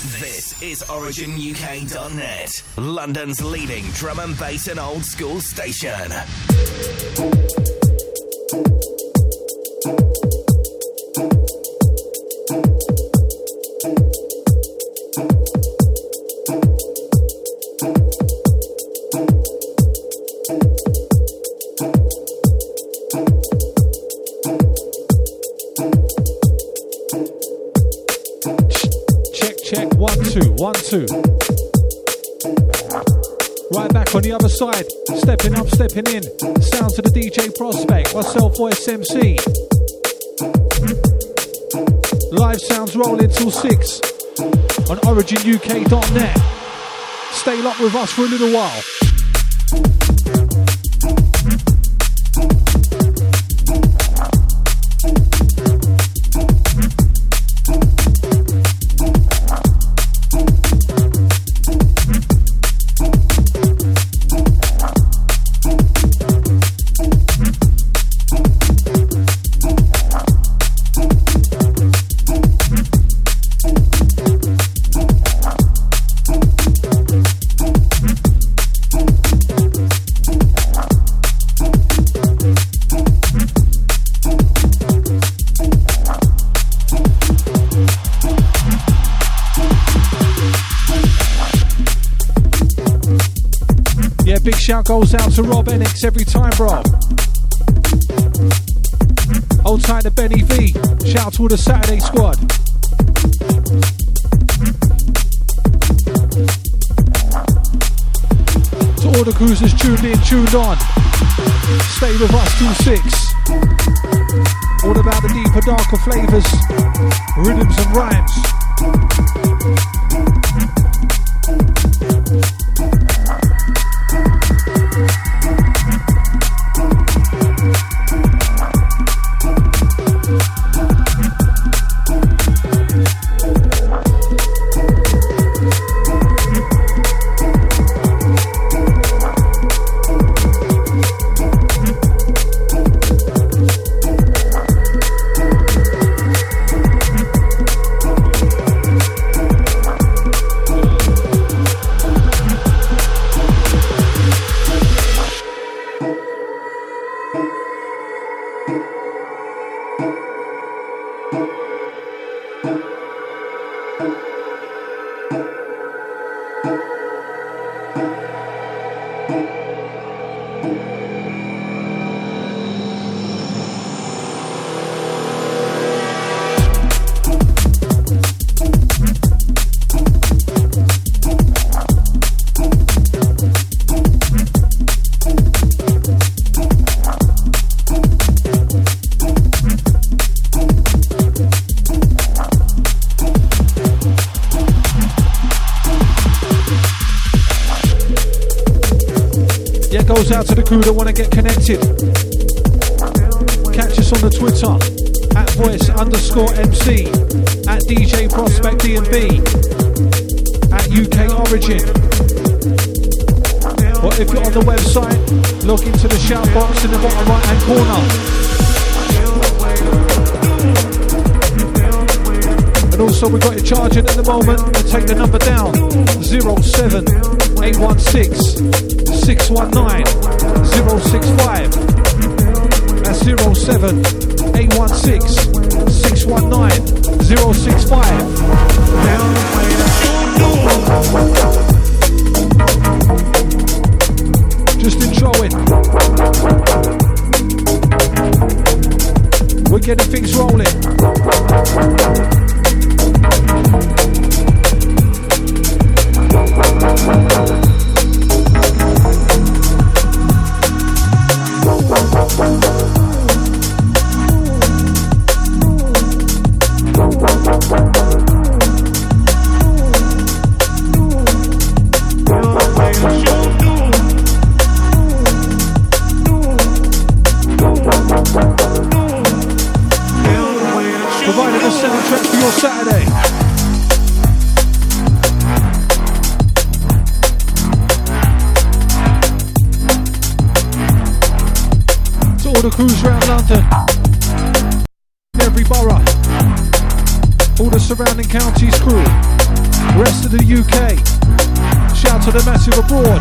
This is OriginUK.net, London's leading drum and bass and old school station. Side. Stepping up, stepping in. Sound to the DJ Prospect. Myself, Voice MC. Hmm? Live sounds rolling till 6 on OriginUK.net. Stay locked with us for a little while. Shout goes out to Rob Enix every time, bro. Old time to Benny V. Shout out to all the Saturday squad. To all the cruisers tuned in, tuned on. Stay with us till six. All about the deeper, darker flavors, rhythms and rhymes. Crew that want to get connected. Catch us on the Twitter at voice underscore MC, at DJ Prospect DNB, at UK Origin. Or if you're on the website, log into the shout box in the bottom right hand corner. And also we've got it charging at the moment. We'll take the number down. 07816 619 065. That's 07 816 619 065. Just intro it. We're getting things rolling. Cruise round London. Every borough. All the surrounding counties crew. Rest of the UK. Shout to the massive abroad.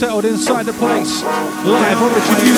Settled inside the place. Live originuk.net.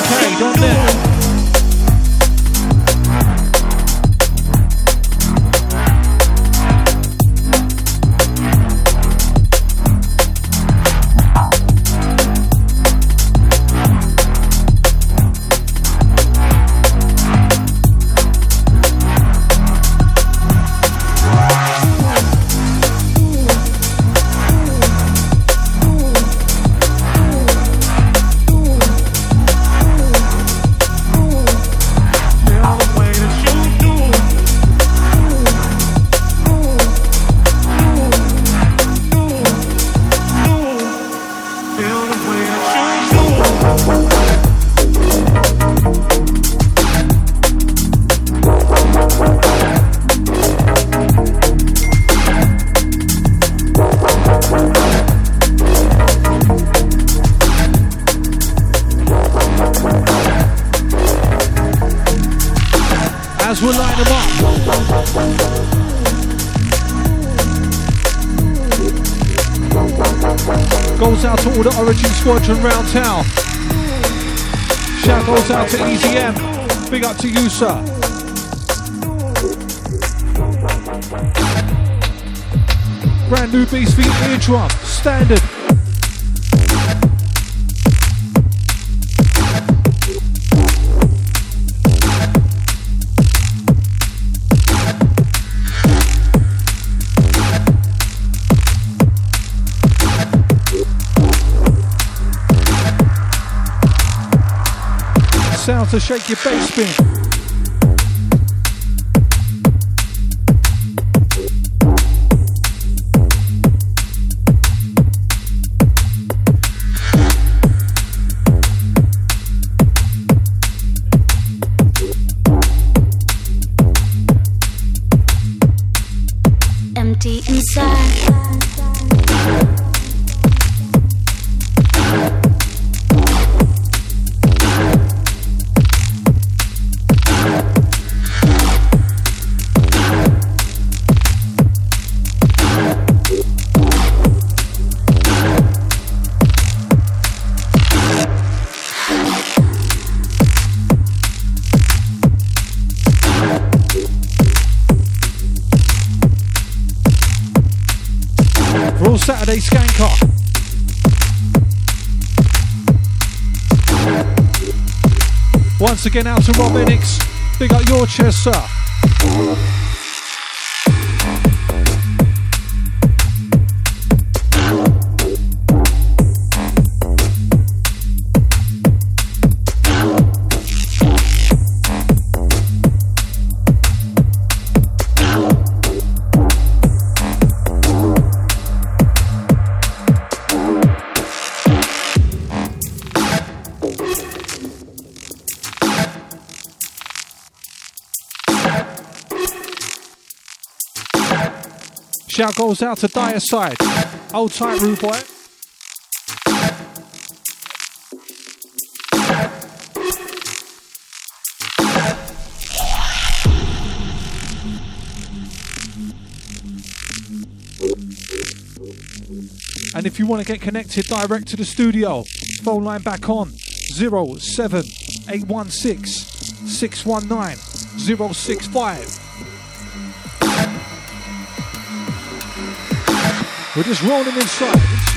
Squadron round town. Shout goes out to EZM. Big up to you, sir. Brand new beast for your eardrum. Standard. Shake your bass spin. Again out to Rob Enix. Big up your chest, sir. Goes out to Dire Side. Old tight rude boy. And if you want to get connected direct to the studio, phone line back on 07816 619 065. We're just rolling inside.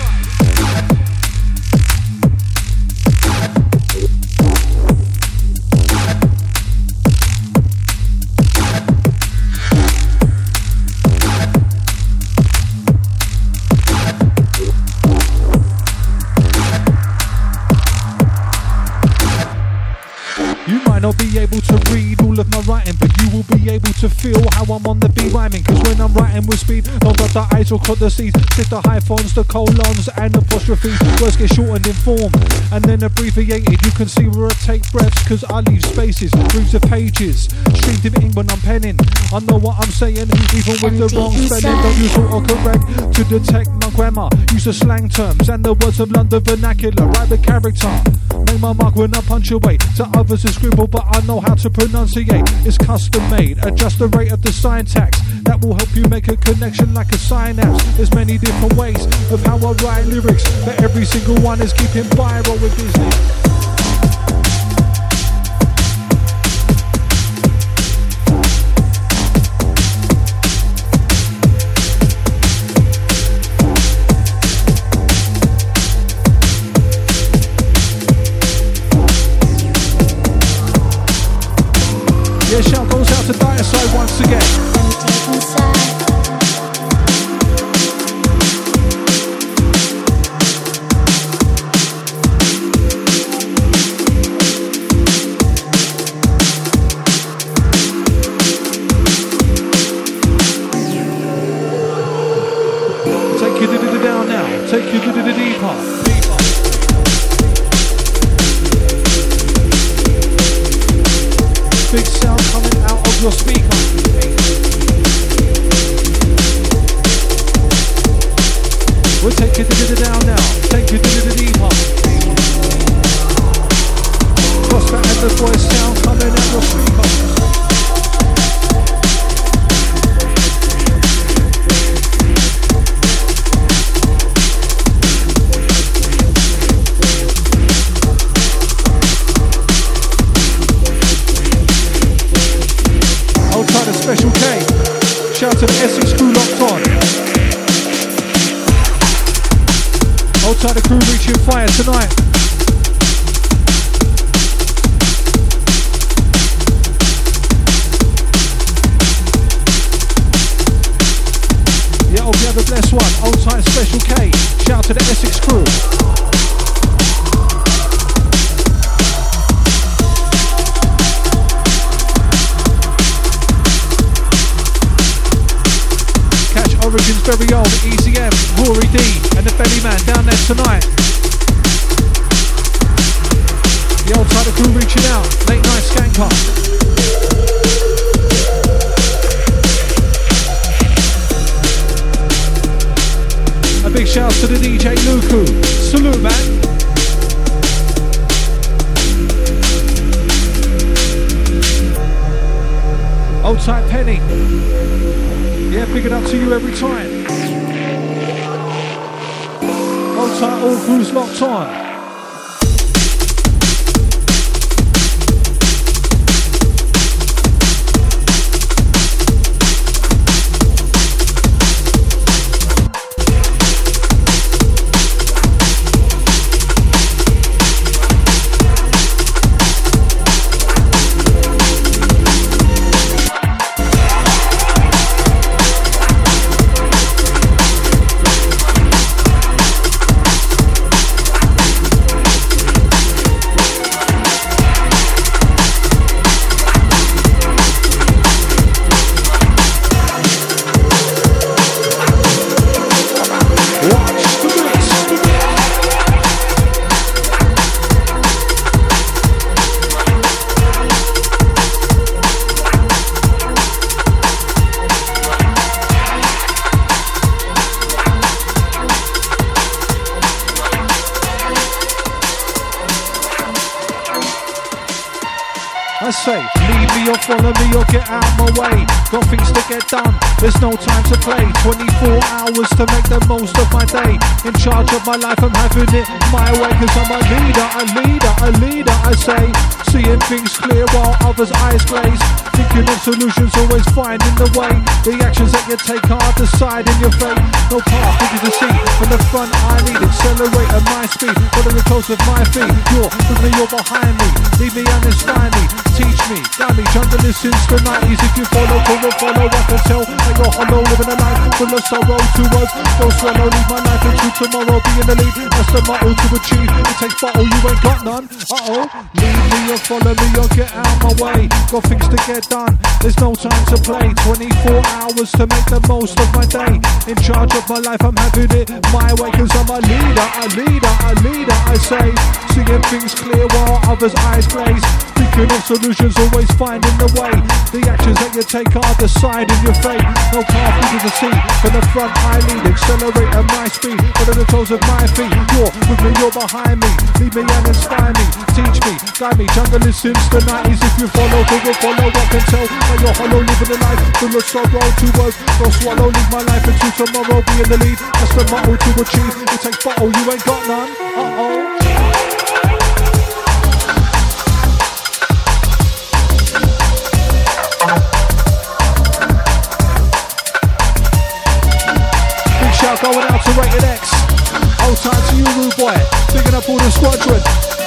To feel how I'm on the beat rhyming. Cause when I'm writing with speed, don't got the eyes or cut the C's. Shift the hyphens, the colons, and apostrophes. Words get shortened in form and then abbreviated. You can see where I take breaths, cause I leave spaces, through of pages. Streamed in ink when I'm penning. I know what I'm saying, even with the wrong spelling. Don't use autocorrect to detect my grammar. Use the slang terms and the words of London vernacular. Write the character. Make my mark when I punctuate. To others it's scribble, but I know how to pronunciate. It's custom made. Adjust the rate of the syntax. That will help you make a connection like a synapse. There's many different ways of how I write lyrics, but every single one is keeping viral with business. 24 hours to make the most of my day. In charge of my life, I'm having it my way. Cause I'm a leader, a leader, a leader, I say. Seeing things clear while others' eyes glaze. Thinking of solutions, always finding the way. The actions that you take are deciding your fate. No path, you to see. From the front, I lead, accelerate at my speed. Follow the toes of my feet. You're with me, you're behind me. Leave me and inspire me. Teach me, guide me. Jungle is since the 90s. If you follow, follow, follow, I can tell that you're hollow, living a life full of sorrow. Two words, go swallow, leave my life into tomorrow. Be in the lead, that's the motto to achieve. It takes battle, you ain't got none. Uh oh, lead me or follow me or get out my way. Got things to get done, there's no time to play. 24 hours to make the most of my day. In charge of my life, I'm having it my way. Cause I'm a leader, a leader, a leader, I say. Seeing things clear while others' eyes glaze. Thinking of solutions, always finding the way. The actions that you take are deciding your fate. No path easy to see. From the front, I lead, accelerate at my speed. Follow the toes of my feet. You're with me, you're behind me. Lead me and inspire me. Teach me, guide me. Jungle is since the 90s. If you follow, will follow? I can tell that you're hollow, living a life sorrow. Two words, don't swallow. Leave my life into tomorrow. Be in the lead. That's the motto to achieve. It takes battle, you ain't got none. Uh oh. Going out to Rated X. Old time to you, rude boy. Picking up all the squadron.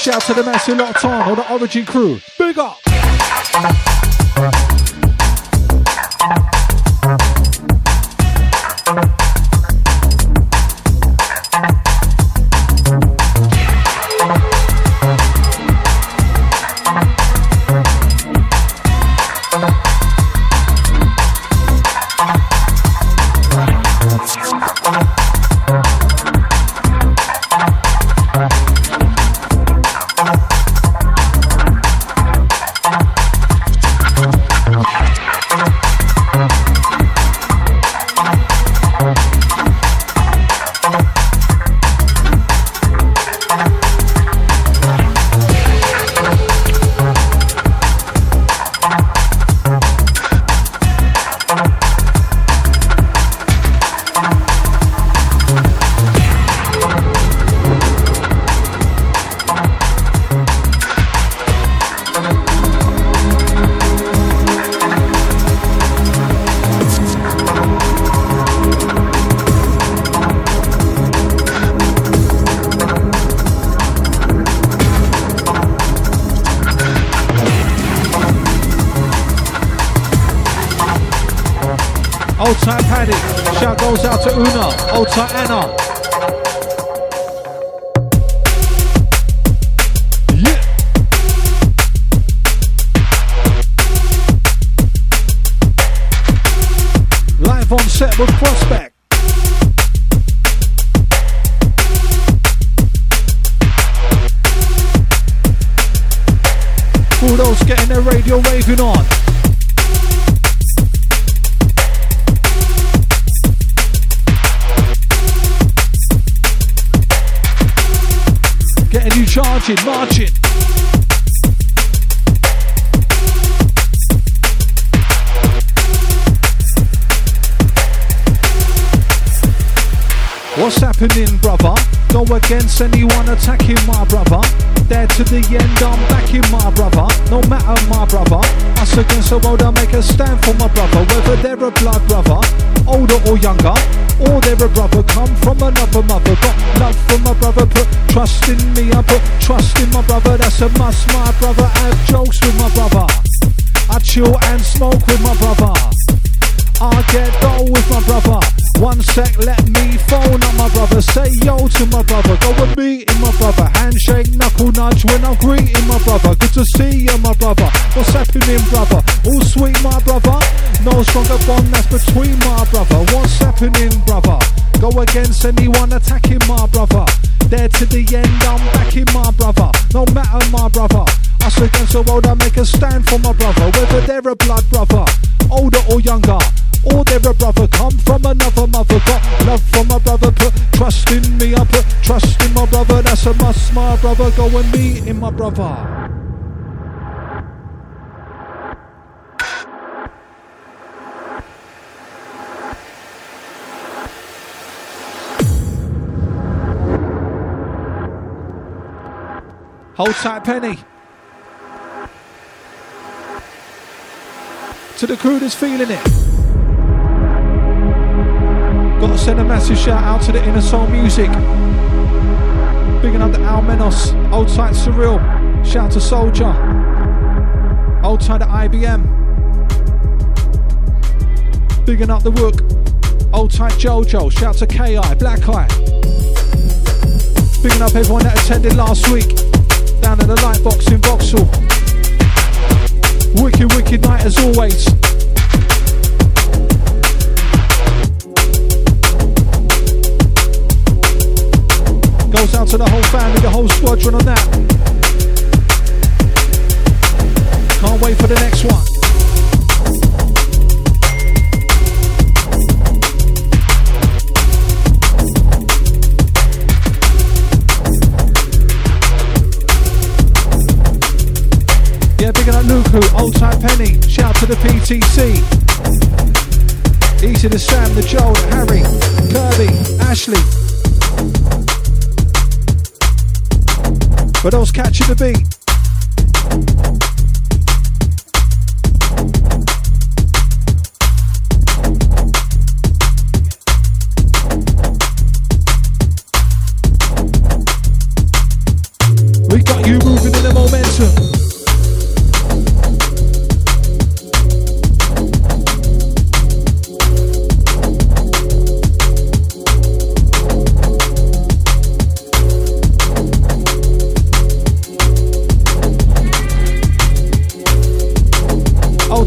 Shout to the massive locked on, or the Origin crew. Big up. Old time Paddy. Shout goes out to Una. Old time Anna. Yeah. Live on set with Prospect. All those getting their radio waving on. Charging, marching. What's happening, brother? Go against anyone attacking my brother. There to the end, I'm backing my brother. No matter my brother. Us against the world, I make a stand for my brother. Whether they're a blood brother, older or younger, or they're a brother, come from another mother. Got love for my brother, put trust in me, I put trust in my brother. That's a must, my brother. I have jokes with my brother. I chill and smoke with my brother. I get dough with my brother. One sec, let me phone up my brother. Say yo to my brother. Go and meet in my brother. Handshake, knuckle nudge when I'm greeting my brother. Good to see you, my brother. What's happening, brother? All sweet, my brother. No stronger bond that's between my brother. What's happening, brother? Go against anyone attacking my brother. There to the end, I'm backing my brother. No matter my brother. Us against the world, I make a stand for my brother. Whether they're a blood brother, older or younger, or they're a brother. Come from another mother, got love for my brother. Put trust in me, I put trust in my brother. That's a must, my brother. Go and meet in my brother. Hold tight, Penny. To the crew that's feeling it. Gotta send a massive shout out to the Inner Soul Music. Bigging up the Almenos. Old tight Surreal. Shout to Soldier. Old tight IBM. Bigging up the Wook. Old tight Jojo. Shout to KI. Black Eye. Bigging up everyone that attended last week. Down at the Lightbox in Vauxhall. Wicked, wicked night as always. Goes out to the whole family, the whole squadron on that. Can't wait for the next one. Yeah, big up Luku, old type Penny. Shout to the PTC. Easy to Sam, the Joel, Harry, Kirby, Ashley. For those catching the beat.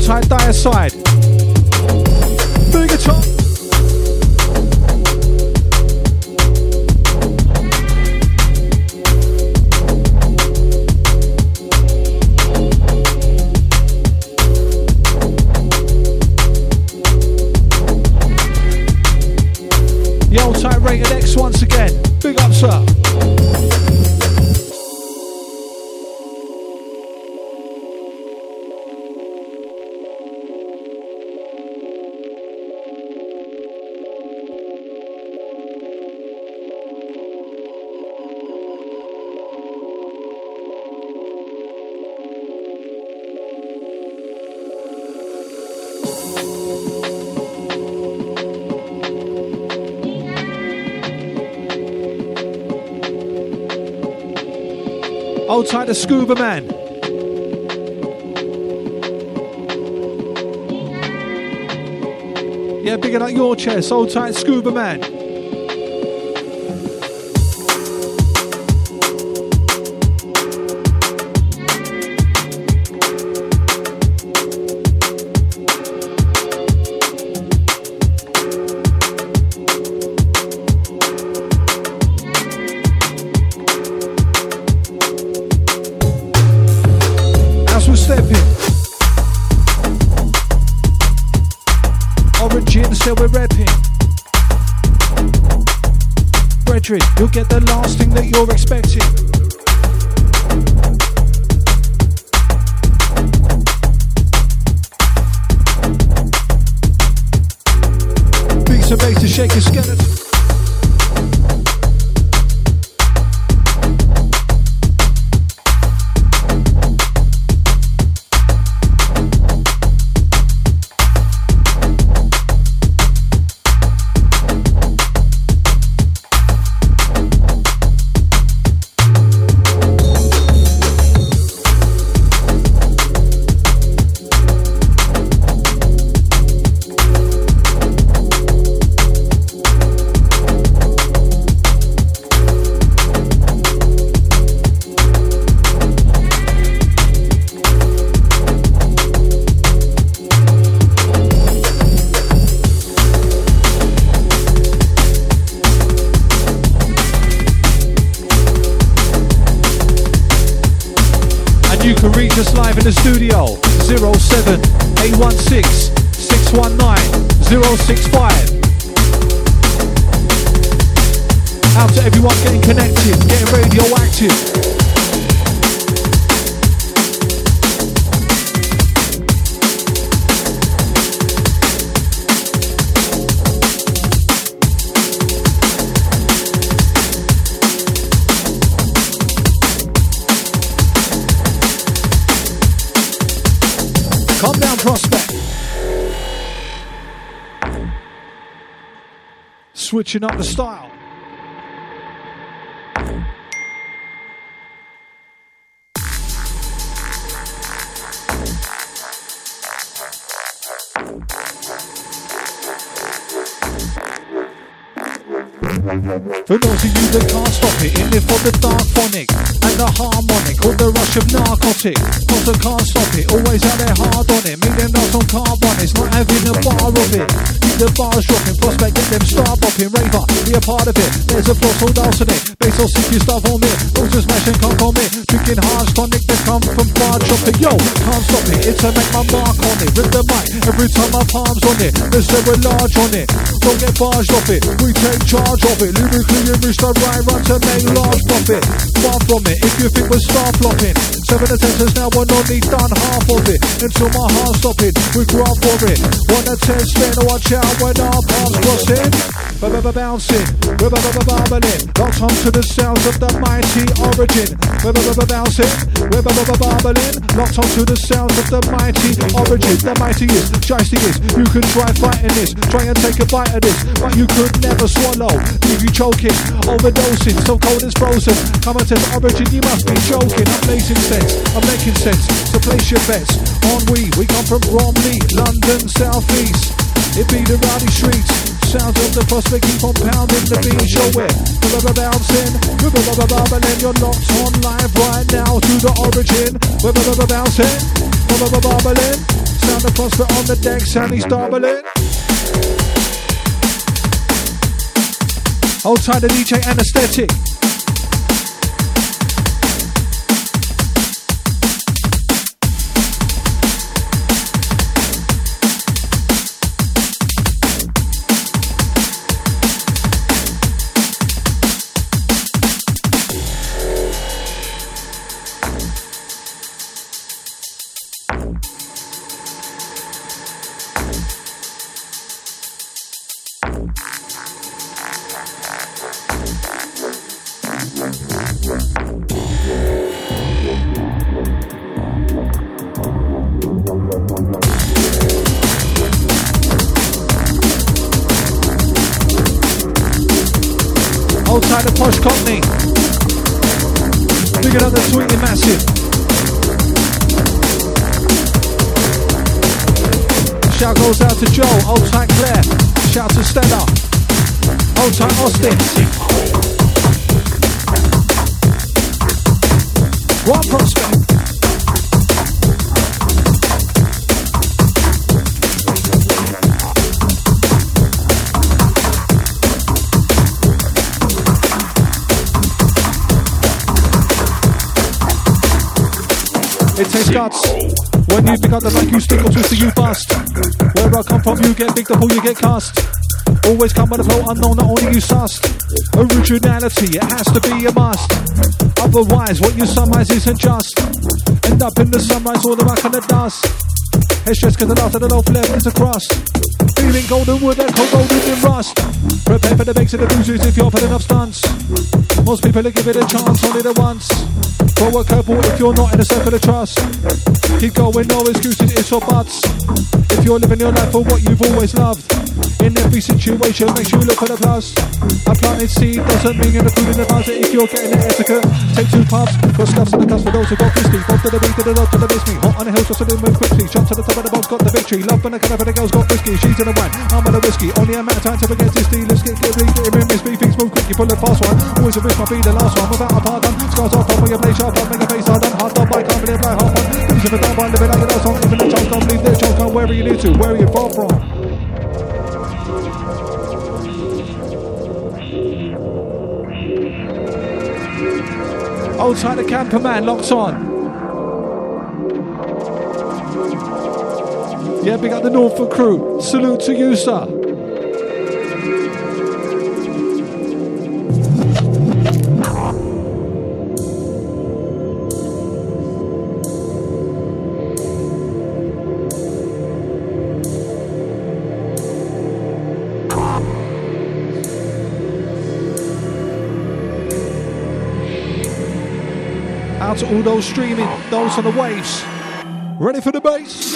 Die aside. Tight the scuba man. Yeah, bigger like your chest. Hold tight scuba man. In the studio 07 816 619 065. Out to everyone getting connected, getting radioactive. Switching up the style. For those of you that can't stop it, in it for the dark phonic and the harmonic, or rush of narcotic. Cause I can't stop it, always out there hard on it. meet them notes on carbon, it's not having a bar of it. Keep the bars dropping, prospect, get them star bopping, raver, be a part of it. There's a so dousing it, bass so sick you stuff on it. Those just smashing can't commit, drinking hard tonic that come from bar chopping. Yo, can't stop it, it's to make my mark on it. Rip the mic, every time my palms on it. There's several large on it, don't get bars off it. We take charge of it, lyrically you reach the right run to make large profit. Far from it, if you think we're star flopping. Jones. Seven attempts now we're only done half of it. Until my heart stopping, we grab for it. One attempt, stand watch out when our palms crossing. Bouncing, bubbling. Locked on to the sounds of the mighty origin. Bouncing, bubbling. Locked on to the sounds of the mighty origin. The mighty is, shiesty is. You can try fighting this, try and take a bite of this, but you could never swallow. Leave you choking, overdosing, so cold it's frozen. Come and test origin, you must be joking. I'm making sense, I'm making sense. So place your bets on we. We come from Bromley, London, South East. It be the rowdy streets. Sounds of the prospect keep on pounding the beat. Show it. We're bouncing. We're bubbling. You're locked on live right now to the origin. We're bouncing. We're bubbling. Sound of prospect on the deck. Sound he's doubling. Hold tight the DJ anesthetic. When you pick up the mic, you stick or twist you bust. Where I come from, you get big, the pull, you get cast. Always come with a flow unknown, not only you sussed. Originality, it has to be a must. Otherwise, what you summarize isn't just. End up in the sunrise, all the back in the dust. It's just cause the last of the low flare is a crust. Feeling golden wood and cold golden in rust. Prepare for the bakes and the bruises if you're putting enough stunts. Most people give it a chance only the once. Throw a curveball if you're not in a circle of trust. Keep going, no excuses, it's or buts. If you're living your life for what you've always loved. In every situation, make sure you look for the plus. A planted seed doesn't mean you're improving the buzz. If you're getting the etiquette, take two puffs. Got scuffs in the cuffs for those who got crispy. Both to the beat, to the dog, to the miss me. Hot on the hills, just to move quickly. Jump to the top of the box, got the victory. Love when the kind of the girls got frisky. She's in the wine, I'm on the whiskey. Only amount of time to forget this deal. Let's get get get him, miss me. Things move quick, you pull the fast one. Always a risk, might be the last one. Without a pardon, scars off, on your play sharp, on make a face hard on. Hard on, bike, can't believe like half one. Finish if a down, living under the song. Even the chance, can't believe their chance, can't where you need to. Where are you far from? Old side of camper man locked on. Yeah, big up the Norfolk crew. Salute to you, sir. To all those streaming, those on the waves. Ready for the bass?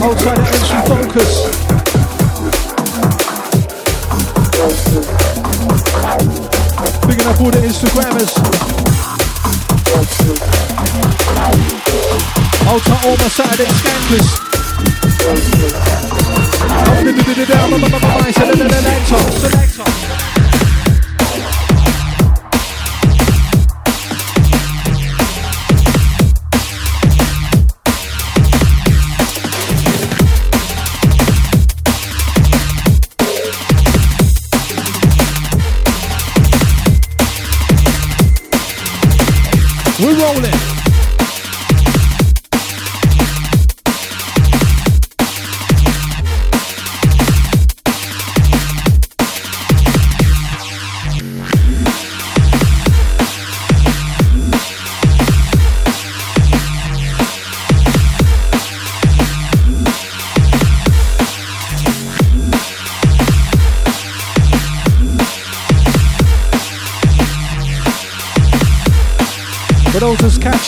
Hold tight to entry focus. Picking the Instagrammers. Hold tight all Saturday scandalous. Up the.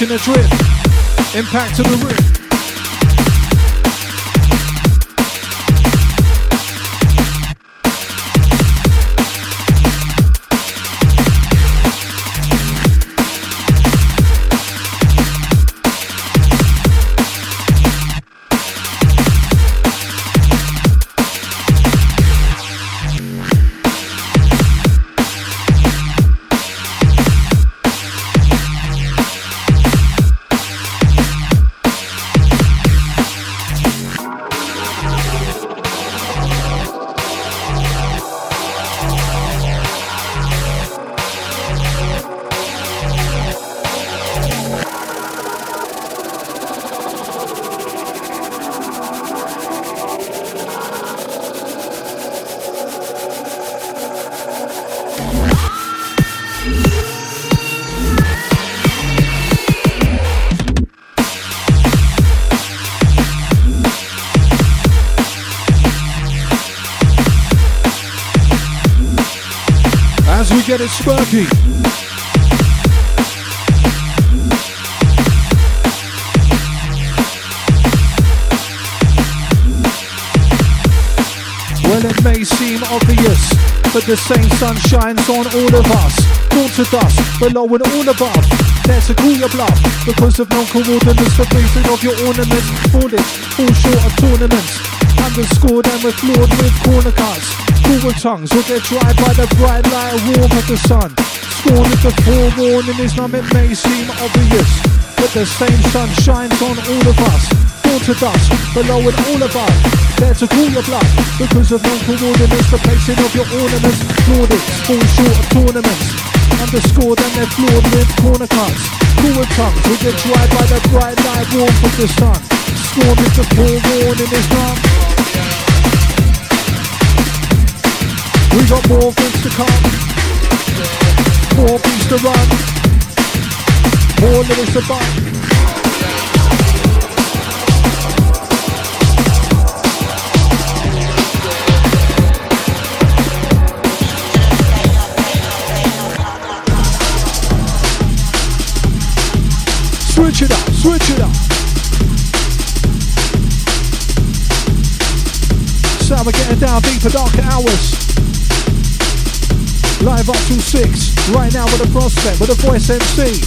Catching a drift. Impact to the roof. Get it sparky. Well, it may seem obvious, but the same sun shines on all of us. Dawn to dust, below and all above. There a cool your bluff because of non-coordinates. The placing of your ornaments, foolish, fall short of tournaments. Underscored and we're floored with corner cuts. Cool tongues will get dried by the bright light warmth of the sun. Scorn is the forewarning is numb, it may seem obvious. But the same sun shines on all of us. Fall to dust, below and all above. There to cool your blood because of non-coordinates. The placing of your ornaments, plaudits, fall short of tournaments. Underscored and they're floored with corner cuts. Cool tongues will get dried by the bright light warmth of the sun. Scorn is the forewarning is numb. We got more things to come. More beats to run. More lyrics to bite. Switch it up, switch it up. So we're getting down deep darker hours. Live up to 6. Right now with a prospect, with a voice MC.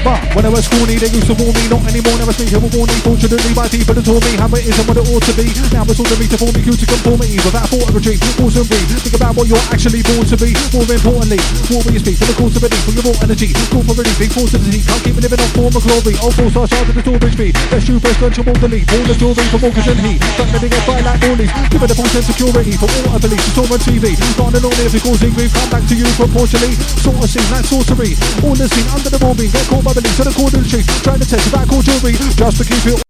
But when I was corny, they used to warn me, not anymore. Never speak of warning, fortunately, by people told me how it isn't what it ought to be. Now it's all to me to form me, to conformity. Without thought of retreat, pause and. Think about what you're actually born to be. More importantly, what will you speak? From the course of belief, from your raw energy. Call for relief, big force to the heat. Can't keep living on form of glory. All four stars charged the storage speed. Best you best lunch, more the lead. All the story from Morgan and heat. Let me get by like bullies. Give it a false sense of security. For all I believe, it's all on TV. Not an it causing grief. Come back to you proportionally. Sort of scene like sorcery. All the scene under the bombing. Get caught by beliefs to the cordon street, trying to test cool jewelry just to keep it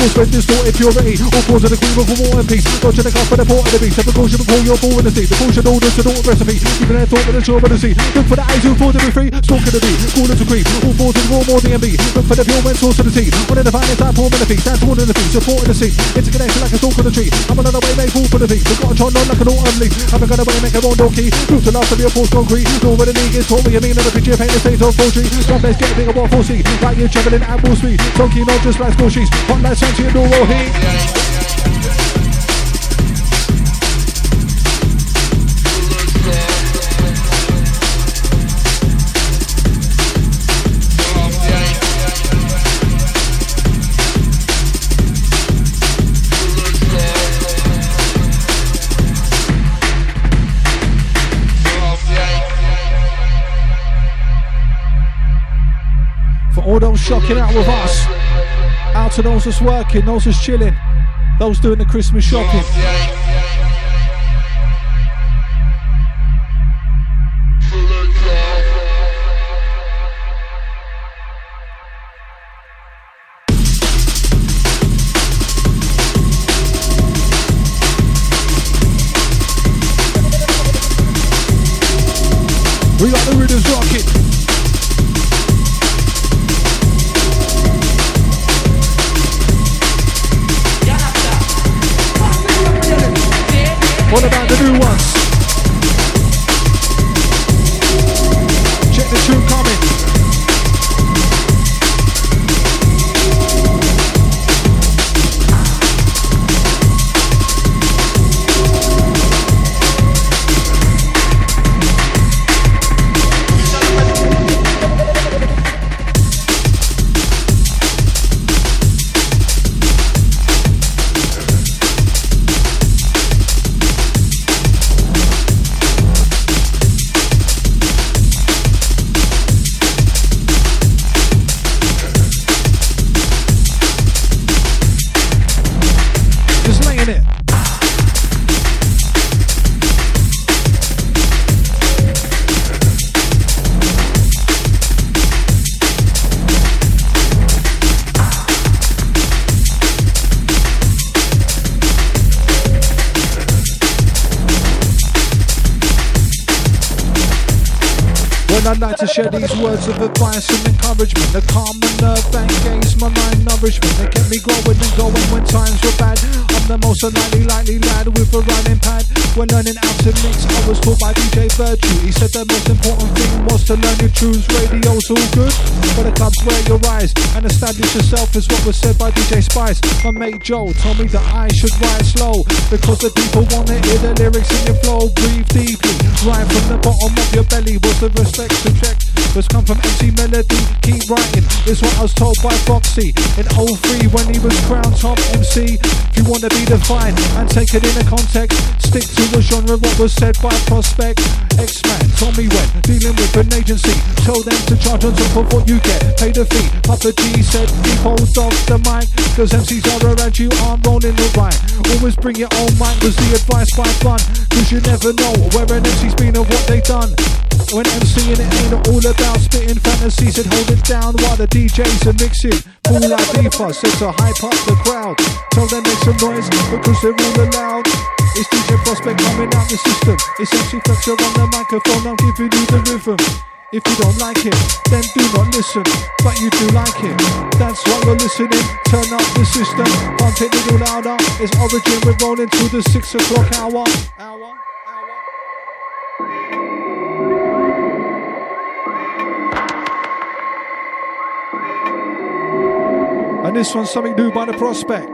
Full spend distorted purity. All cause of the queen of war and peace. Dodging the cup for the port of the beast. The precaution will call your ball in the sea. The caution orders to daughter recipe. Even their thought with the shore of the sea. Look for the eyes who fall to be free. Stalking the bee. Call to creep. All force in raw more DMB. Look for the pure men source of the tea. One of the finest I pour in the feet. That's one in the feet. Supporting the sea. Interconnection like a stalk on the tree. I'm another way, may fall for the feet. A tron on like an autumn leaf. Haven't got a way, make a round door key. Proof to last of your force concrete. Know where the league is. Me you mean in the picture. Paint the state of poultry. Some days get a bigger what for see. Like you traveling at full speed. Donkey not just like school sheets. Hot like For all those shocking out with us. Out to those that's working, those that's chilling, those doing the Christmas shopping. Establish yourself is what was said by DJ Spice. My mate Joe told me that I should write slow Because the people want to hear the lyrics in your flow. Breathe deeply Right from the bottom of your belly was the respect check Was come from MC Melody. Keep writing. Is what I was told by Foxy In 03 when he was crowned top MC If you want to be defined and take it in a context Stick to the genre what was said by Prospect. X-Man told me when. Dealing with an agency. Tell them to charge on top of what you get. Pay the fee. Papa G said keep hold of the mic Cause MCs are around you. Aren't rolling the right Always bring your own mic was the advice by fun Cause you never know where an MC's been or what they done when MCing it ain't all about spitting fantasies and hold it down while the DJs are mixing. Full like Diva said to hype up the crowd. Tell them make some noise because they're all allowed. It's DJ Prospect coming out the system. It's MC Fletcher on the microphone. I'm giving you the rhythm. If you don't like it, then do not listen. But you do like it. That's why you're listening. Turn up the system. Pump it a little louder. It's Origin. We're rolling to the six o'clock hour. hour. Hour. And this one's something new by the prospect.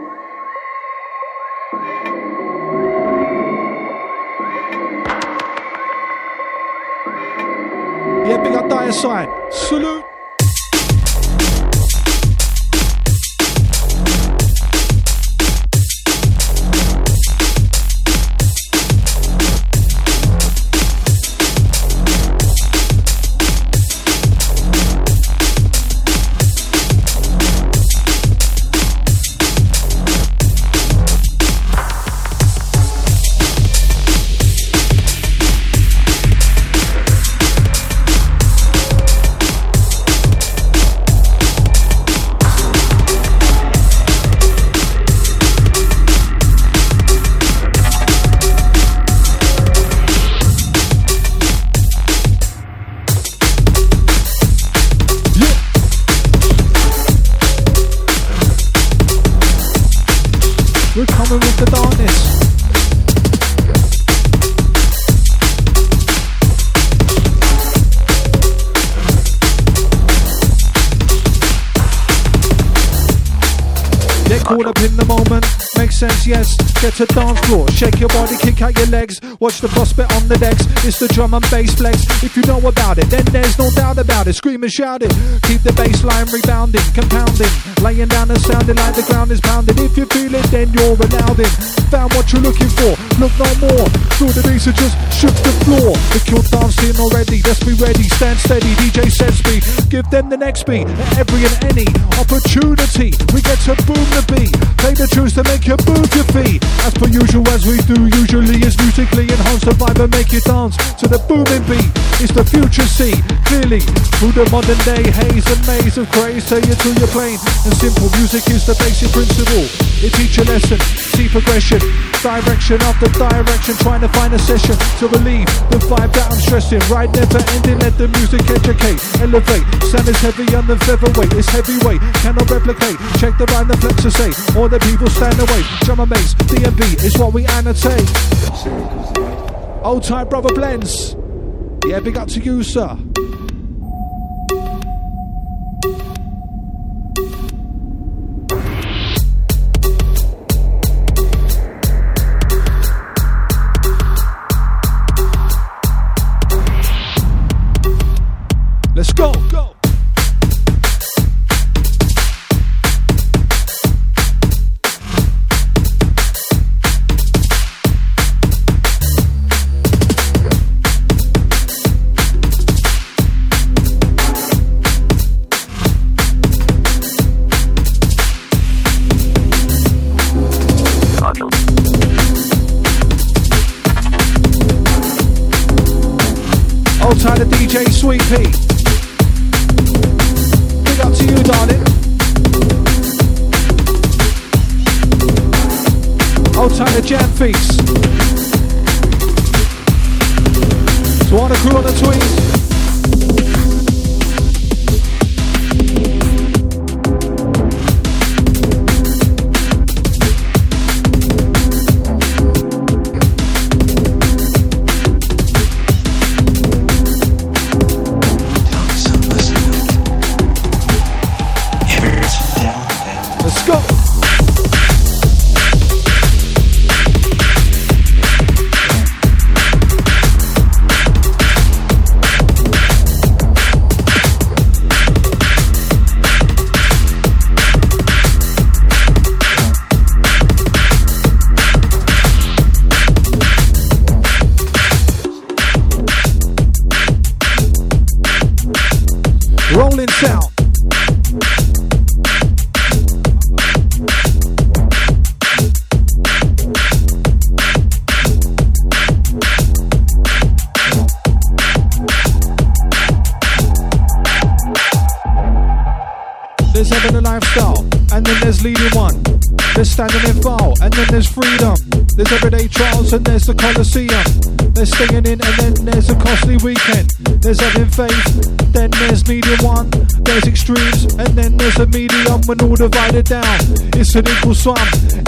Yeah, big up Dire Sign. Salute. Get to dance floor, shake your body, kick out your legs. Watch the prospect on the decks. It's the drum and bass flex. If you know about it, then there's no doubt about it. Scream and shout it. Keep the bass line rebounding, compounding. Laying down and sounding like the ground is pounding. If you feel it, then you're allowed in. Found what you're looking for. Look no more. Feel the and just shook the floor. The kill dancing already. Let's be ready. Stand steady. DJ says speed. Give them the next beat. Every and any opportunity. We get to boom the beat. Play the tunes to make you move your feet. As per usual, as we do, usually is musically enhanced the vibe and make you dance to the booming beat. It's the future see clearly through the modern day haze and maze of craze. Tell you to your plane and simple. Music is the basic principle. It teach a lesson, see progression, direction after direction. Trying to find a session to relieve the vibe that I'm stressing. Right, never ending. Let the music educate, elevate. Sound is heavy on the featherweight. It's heavyweight, cannot replicate. Check the rhyme, the flex say. All the people stand away. Drum and bass, DMB is what we annotate. Old time brother blends. Yeah, big up to you, sir. And there's the Colosseum. There's staying in, and then there's a costly weekend. There's having faith, then there's medium one. There's extremes, and then there's a medium when all divided down. It's an equal sum.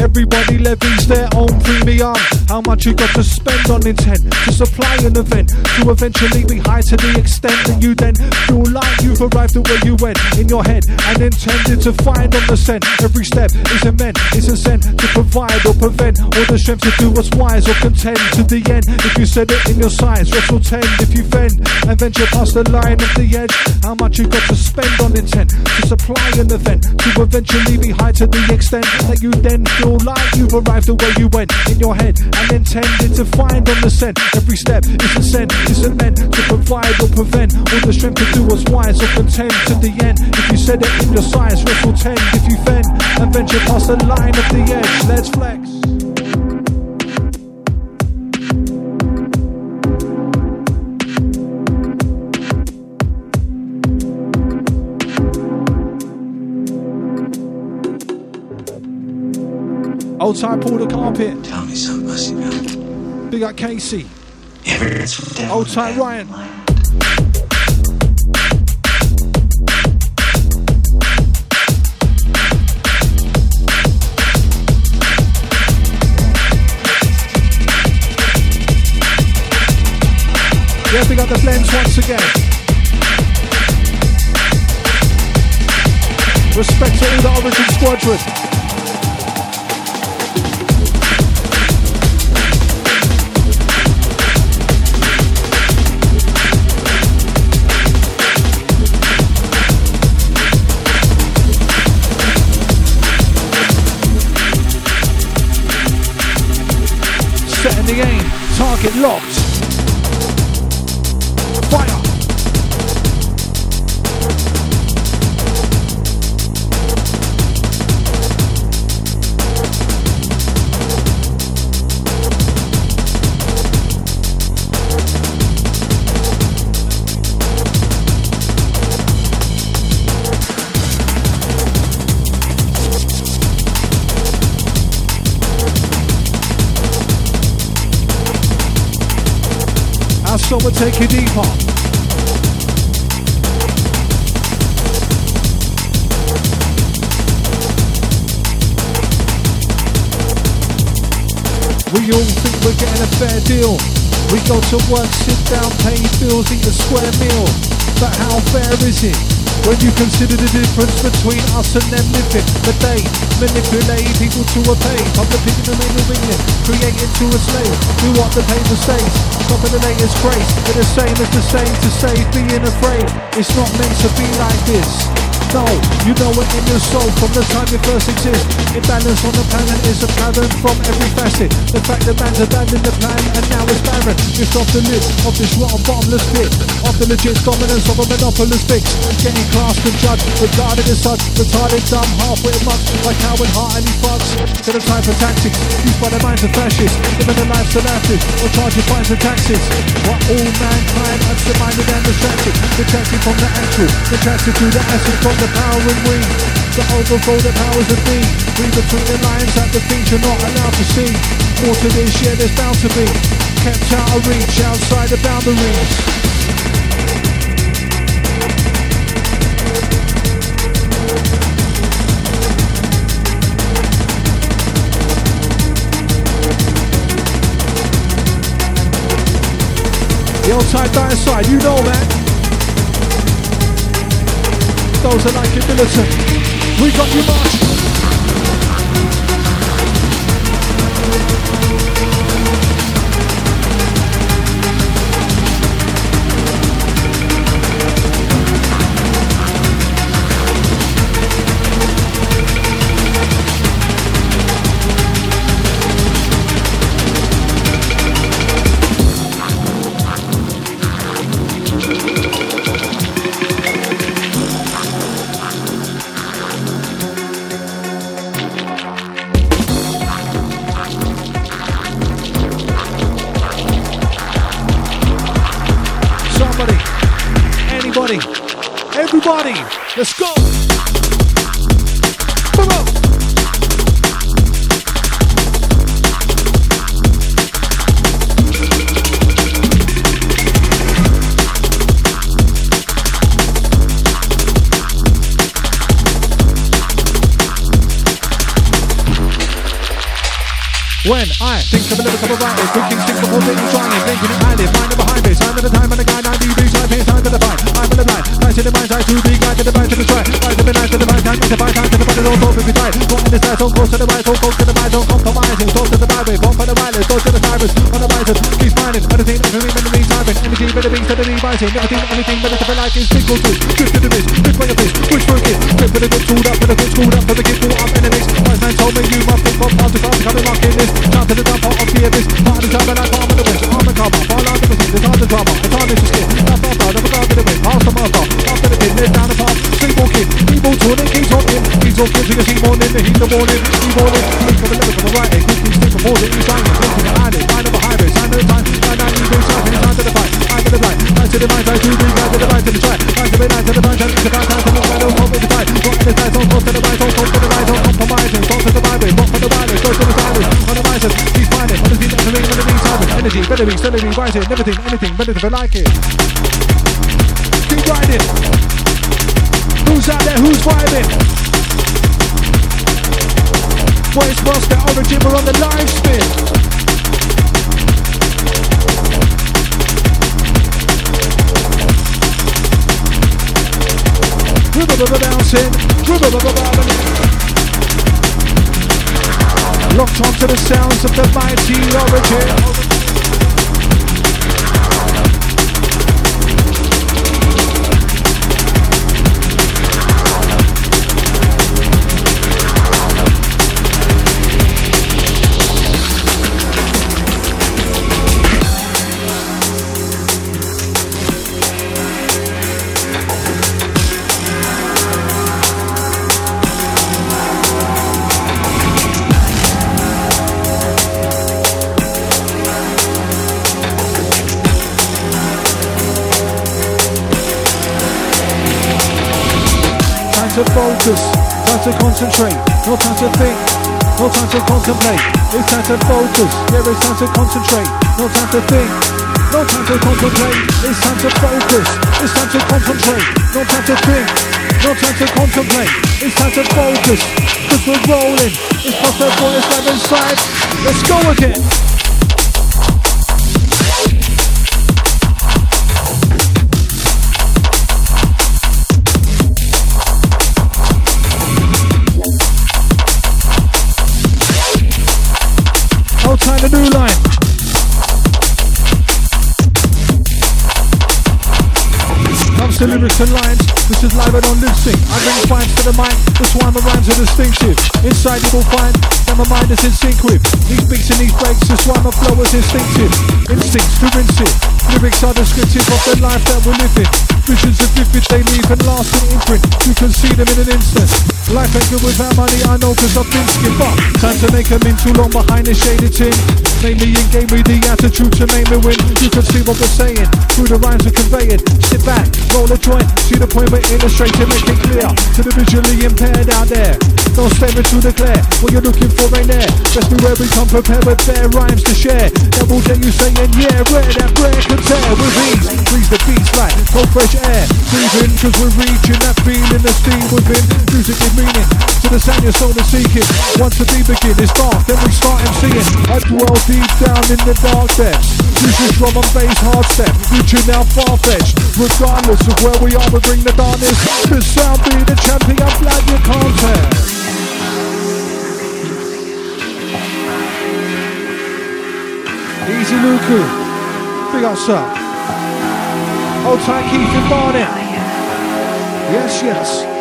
Everybody levies their own premium. How much you got to spend on intent to supply an event to eventually be high to the extent that you then feel like you've arrived at where you went in your head and intended to find on the scent. Every step is a meant, it's a sent to provide or prevent all the strength to do what's wise or contend to the end. If you said it in your sights, rest will tend if you fend and venture past the line of the edge. How much you got to spend on intent to supply an event to eventually be high to the extent that you then feel like you've arrived the way you went in your head and intended to find on the scent. Every step is a scent, isn't meant to provide or prevent all the strength to do what's wise or contend to the end. If you said it in your science, rest will tend if you fend and venture past the line of the edge. Let's flex. Old time Paul the Carpet. Tell me something, must you? Big up Casey. Yeah, Old time Ryan. Yeah, big up the blends once again. Respect to all the Origin Squadron. Target locked. Take you deeper. We all think we're getting a fair deal. We go to work, sit down, pay bills, eat a square meal. But how fair is it? When you consider the difference between us and them living, but they manipulate people to a pay. Public opinion remain ringing, created to a slave. Do what the paper says, stopping the latest phrase. They're the same as the same to save being afraid. It's not meant to be like this. No, you know it in your soul from the time you first exist. Imbalance on the planet is apparent from every facet. The fact that man's abandoned the plan and now it's barren. Just off the lid of this rotten bottomless pit. Of the legit dominance of a monopolist fix. Getting classed and judged, regarded as such. Retarded, dumb, half-witted much. Like Hart and he fucks. To the type of tactics used by the minds of fascists. Living a life so lavish or charging fines and taxes. What all mankind absent-minded and distracted. Detracted from the actual. Detracted to the acid the power and we The overthrow the powers that be Read between the lines at the things you're not allowed to see. More to this, yeah there's bound to be Kept out of reach, outside the boundaries. The old side side, you know man those are like it militant. We got you marching. Let's go. When I think of a variety, quick instinct before thinking, trying, thinking it highly, mind behind me, sign of the time and the guy, 90 degrees, I pay time to the fight, I'm in the blind, nice in the mind's eye, to be guide to the blind, to the try, rise to the night, to the mind, time to the fight, time to the body, don't open the tight, what in the side, so close to the right, so close to the mind, don't compromising, close to the byway, bump for the wireless, go to the virus, on the rising, keep finding, anything, everything, in the meantime, energy, better beats, better revising, everything, anything, better to be like is, single twist, drift to the wrist, which way you fish, which for a kiss, grip for the good, screwed up, for the good, screwed up, for the kid, caught up the mix, wise man told me you must think of, hard to come, coming rocking this, down to the dump, of the abyss, part the time I palm of the wrist, arm and cover, fall out of the the time to drama, the time is to skip, up, up, out, never got to the wind, past the marker, after the pin, led down the path, sleepwalking, evil turning, keeps on in, keeps on killing, see morning, the heat morning, see morning, from the right, it, find of a sign of the time, to the fight, to the to the to the to the to the to the to the to the to the the in the to the to the to the the to the present, he's finding, honestly, that's the meaning of the meantime. Energy, melody, celery, rising, everything, anything, better relative, I like it. Keep grinding. Who's out there, who's vibing? Voice Roster, Origin, we're on the live spin. Dribble of the mountain, dribble of the mountain. Locked onto the sounds of the mighty origin. To focus, time to concentrate, no time to think, no time to contemplate. It's time to focus, yeah, it's time to concentrate, no time to think, no time to contemplate. It's time to focus, it's time to concentrate, no time to think, no time to contemplate. It's time to focus, cause we're rolling. It's the voice live inside. Let's go again. Comes to lines, this is live and on lip sync. I bring fines to the mind, that's why my rhymes are distinctive. Inside you will find that my mind is in sync with these beats and these breaks, that's why my flow is instinctive. Instincts to rinse it. Lyrics are descriptive of the life that we're living. Visions are vivid, they leave and last an imprint. You can see them in an instant. Life ain't good without money, I know cause I've been skip up. Time to make them in too long behind the shaded tin. Make me in game with the attitude to make me win. You can see what we're saying, through the rhymes we're conveying. Sit back, roll a joint, see the point we're illustrating, make it clear to the visually impaired out there. Don't stare into the glare, what you're looking for ain't there. Best be where we come prepared with their rhymes to share. That will get you saying, yeah, rare, that rare tear with ease. Freeze the beats like cold fresh air. Breathe in, cause we're reaching that feeling, the steam within. Music is meaning to the sound your soul is seeking. Once the beat begin, it's dark, then we start MCing. I dwell deep down in the dark depths. Use your drum and bass hard step, reaching now far fetched. Regardless of where we are, we bring the darkness. The sound be the champion, I'm glad you can't tell. Easy Luku, big up sir. Hold tight Keith and Barnett. Yes, yes.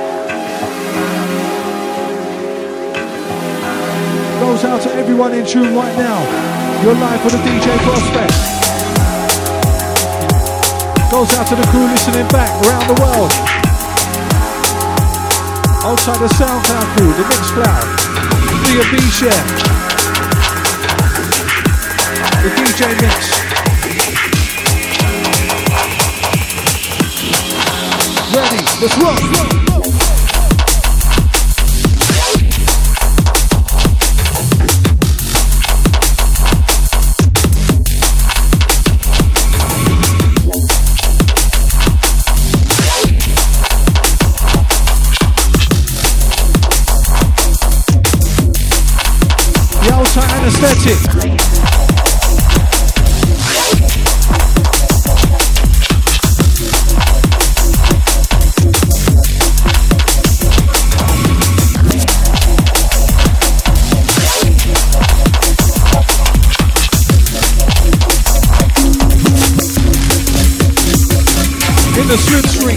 goes out to everyone in tune right now. You're live for the DJ Prospect. Goes out to the crew listening back around the world. Outside the SoundCloud crew, the Mixcloud, the B share, the DJ Mix. Ready, let's roll. aesthetic. In the slipstream. Sour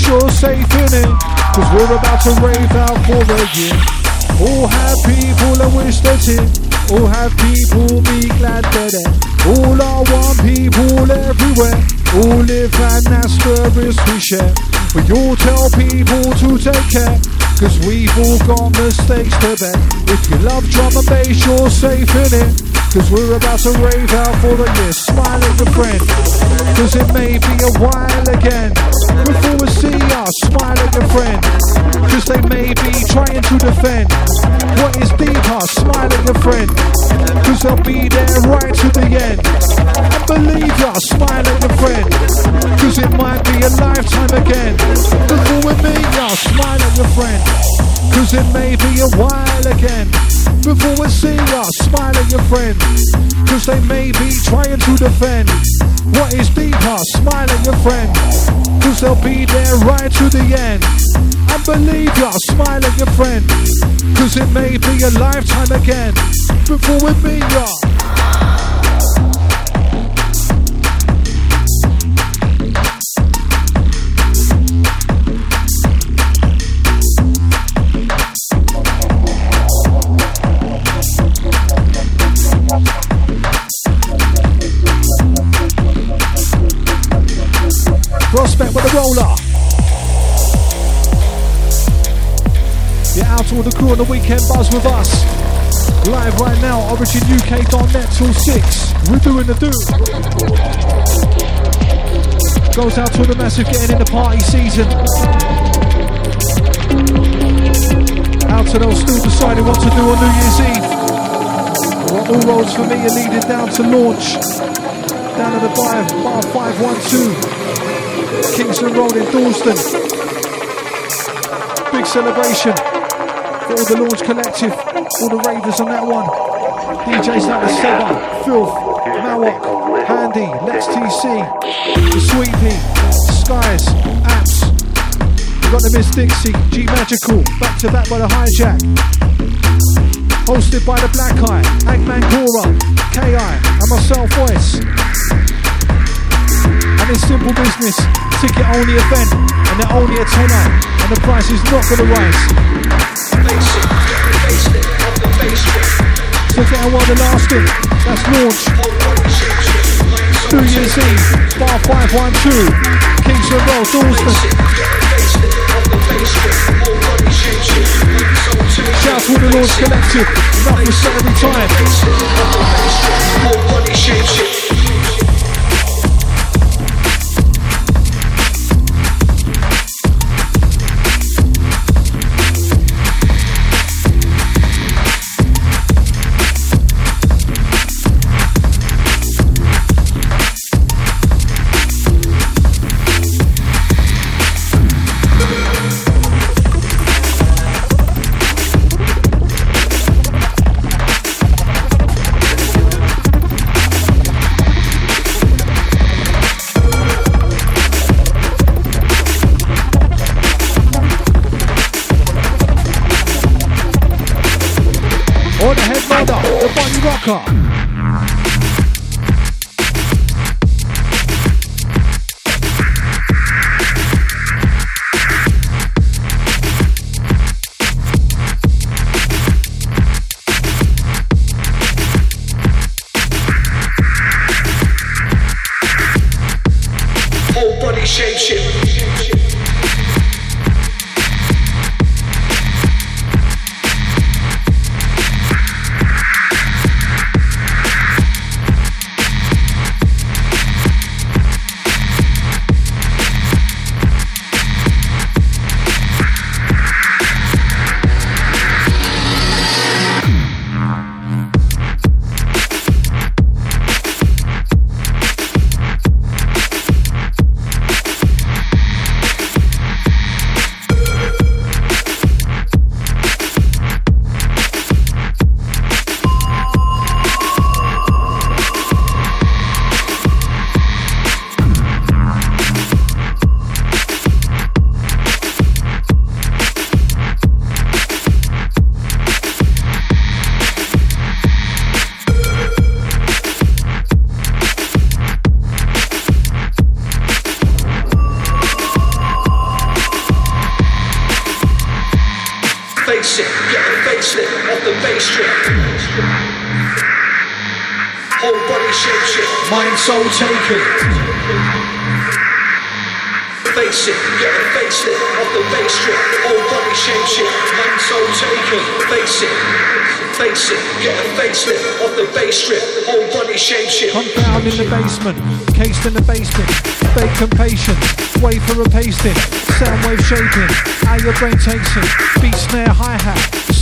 you're safe in it. Cause we're about to rave out for a year. All have people and wish they're here. All have people be glad they're there. All are one people everywhere. All live and that's the risk we share. We all tell people to take care. Cause we've all got mistakes to bear. If you love drum and bass, you're safe in it. Cause we're about to rave out for the year. Smile at your friend. Cause it may be a while again. Before we see us, smile at your friend. Cause they may be trying to defend. What is deeper? Smile at your friend. Cause they'll be there right to the end. And believe us, smile at your friend. Cause it might be a lifetime again. Before we meet us, smile at your friend. Cause it may be a while again. Before we see ya. smile at your friend. Cause they may be trying to defend. What is deeper? Smile at your friend. Cause they'll be there right to the end. And believe ya, smile at your friend. Cause it may be a lifetime again. Before we meet ya. Roller. Yeah, out to all the crew on the weekend buzz with us. Live right now, originuk.net till 6. We're doing the do. Goes out to the massive getting in the party season. Out to those still deciding what to do on New Year's Eve. Well, all roads for me are leading down to launch. Down at the bar, bar 512. Kingsland Road in Dalston. Big celebration for all the Launch Collective, all the ravers on that one. DJs like the Seba, Filth, Mawok, Handy, Lex TC, the Sweet Pea, Skies, Apps. We got the Miss Dixie, G Magical, back to back by the hijack. Hosted by the Black Eye, Agman Cora, KI, and myself, Voice. And it's simple business, ticket only event, and they're only a tenner, and the price is not gonna rise. Ticket and one the lasting, that's launch. New Year's bar 512, Kingsland Road, Dalston. Shout out to the Launch Collective, enough respect every time. Rocker.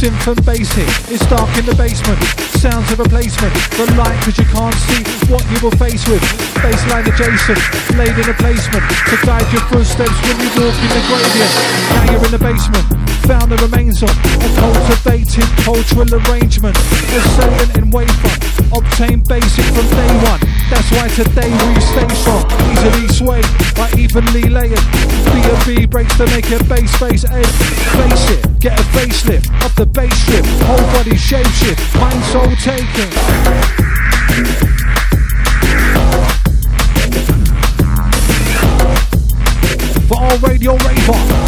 Synth and basic. It's dark in the basement, sounds of a replacement. The light cause you can't see what you will face with. Baseline adjacent, laid in a placement to guide your footsteps when you walk in the gradient. Now you're in the basement, found the remains of a cultivated cultural arrangement. Salient in wavefront, obtain basic from day one. That's why today we stay strong, easily swayed by evenly layered. B&B breaks to make it bass face edge. Face it, get a facelift off the bass strip. Whole body shape shift, mind soul taking. For all radio raver.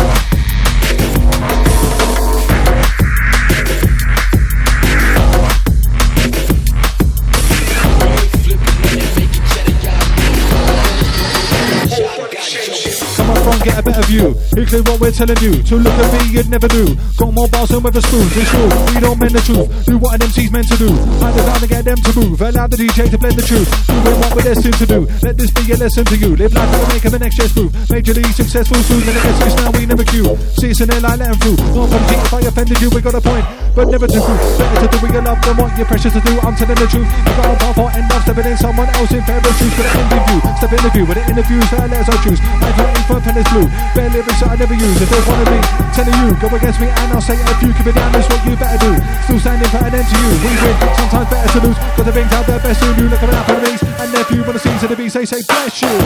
View. What we're telling you. To look at me, you'd never do. Got more bars than with a spoon. It's true, we don't mend the truth. Do what an MC's meant to do. Find the time to get them to move. Allow the DJ to blend the truth. Doing what we're destined to do. Let this be a lesson to you. Live life and make them an next chess move. Majorly successful soon. Then it gets now we never queue. See an airline, let them through. Not from cheat if I offended you, we got a point. But never prove. Better to do what you love than what you're precious to do. I'm telling the truth. I got a path or end up stepping in someone else in and choose for the end of. Step in the view with the interviews that let us choose. I've in front and it's blue. Bare lyrics that I never use. If one of me, telling you, go against me and I'll say a few. Keep it down, that's what you better do. Still standing for an end to you. We win, sometimes better to lose. Cause the things out there best in you. Look at for enemies. And nephew, when the seas of the beast, they say bless you.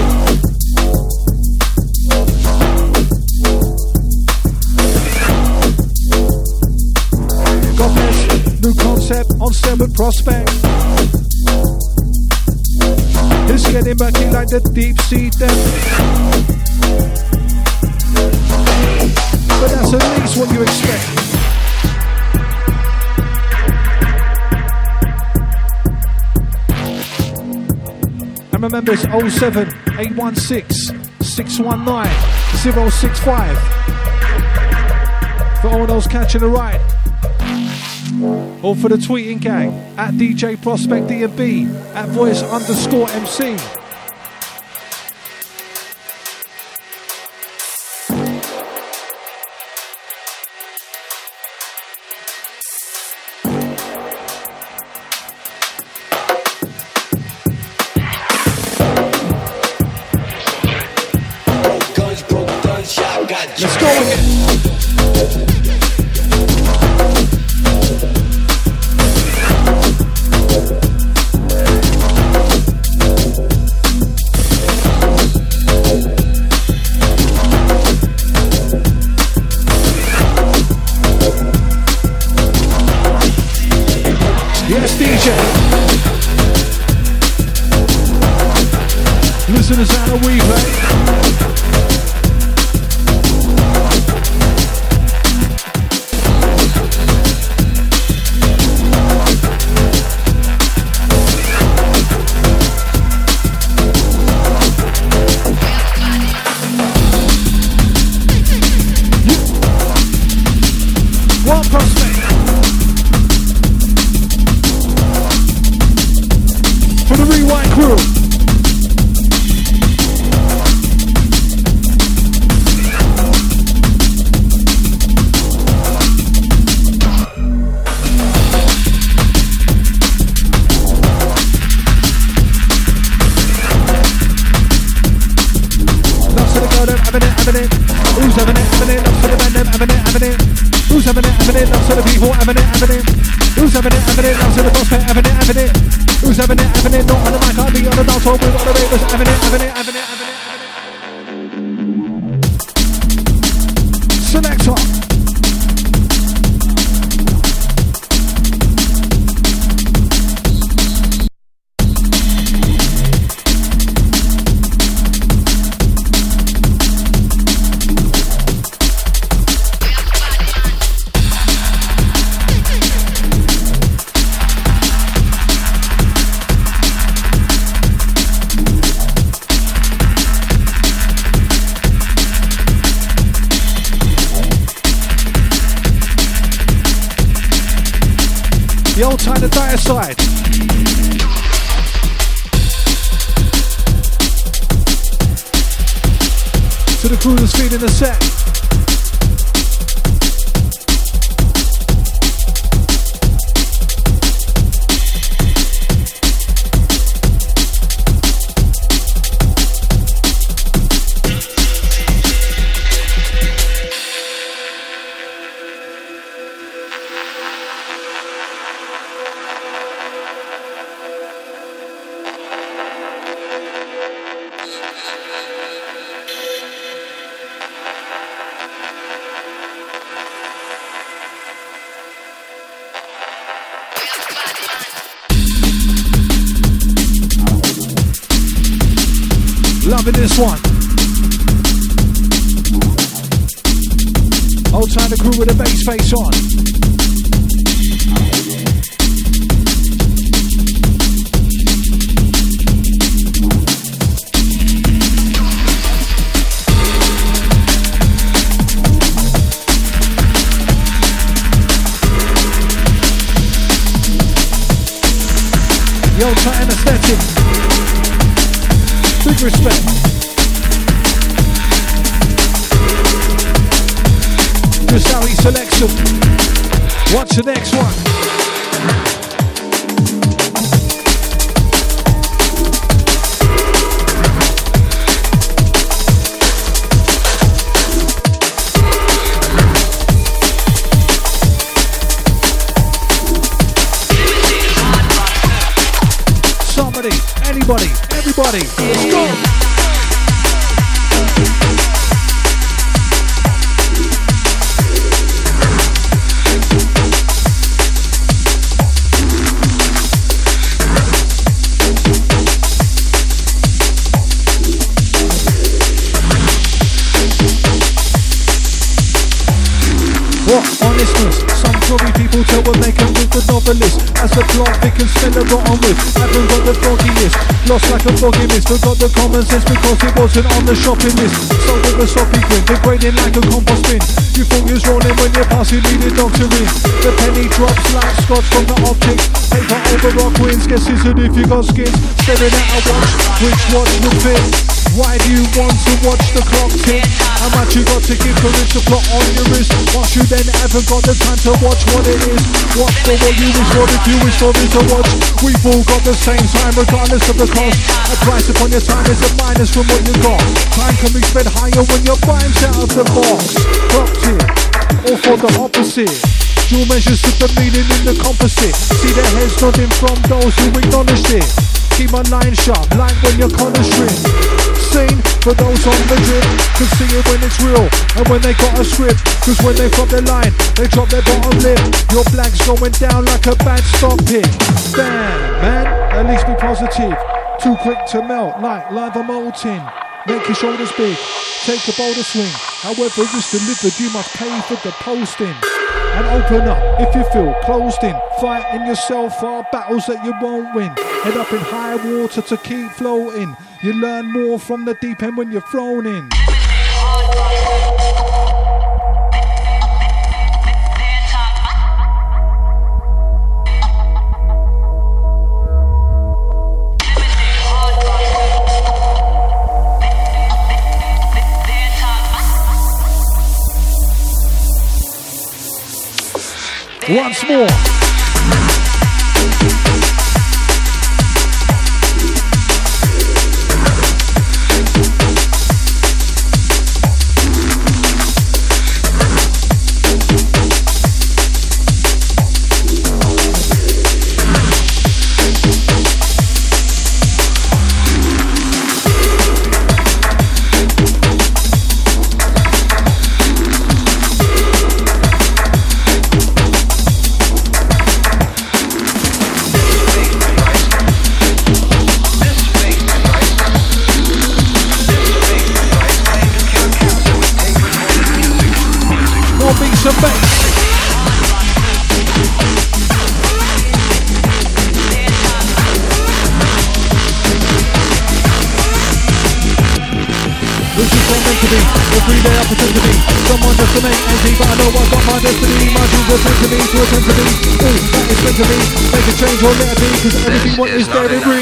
God new concept on with prospect. It's getting murky like the deep sea depth. But that's at least what you expect. And remember, it's 07 816 619 065 for all those catching the ride. Or for the tweeting gang at DJ Prospect DB at voice underscore MC. Forgot the common sense because it wasn't on the shopping list. Sold with a soppy grin Degrading like a compost bin. You thought you was rolling when you're passing needed doctoring The penny drops like scotch from the optics Over rock wins Get scissored if you got skins Staring at a watch Which watch would fit why do you want to watch the clock tick? How much you got to give for it to plot on your wrist? Whilst you then haven't got the time to watch what it is. Watch for what you wish for if you wish for it to watch. We've all got the same time regardless of the cost. A price upon your time is a minus from what you got. Time can be spent higher when you're buying out of the box. Clock tick, or for the opposite. Dual measures with the meaning in the composite. See their heads nodding from those who acknowledged it. Keep my line sharp, like when you're conjuring. Scene for those on the drip, can see it when it's real and when they got a script. Cause when they front the line, they drop their bottom lip. Your blank's going down like a bad stock pick. Damn, man, at least be positive. Too quick to melt, like lava molten. Make your shoulders big, take a bolder swing. However it's delivered, you must pay for the posting and open up if you feel closed in. Fighting yourself for battles that you won't win. Head up in high water to keep floating. You learn more from the deep end when you're thrown in. Once more. What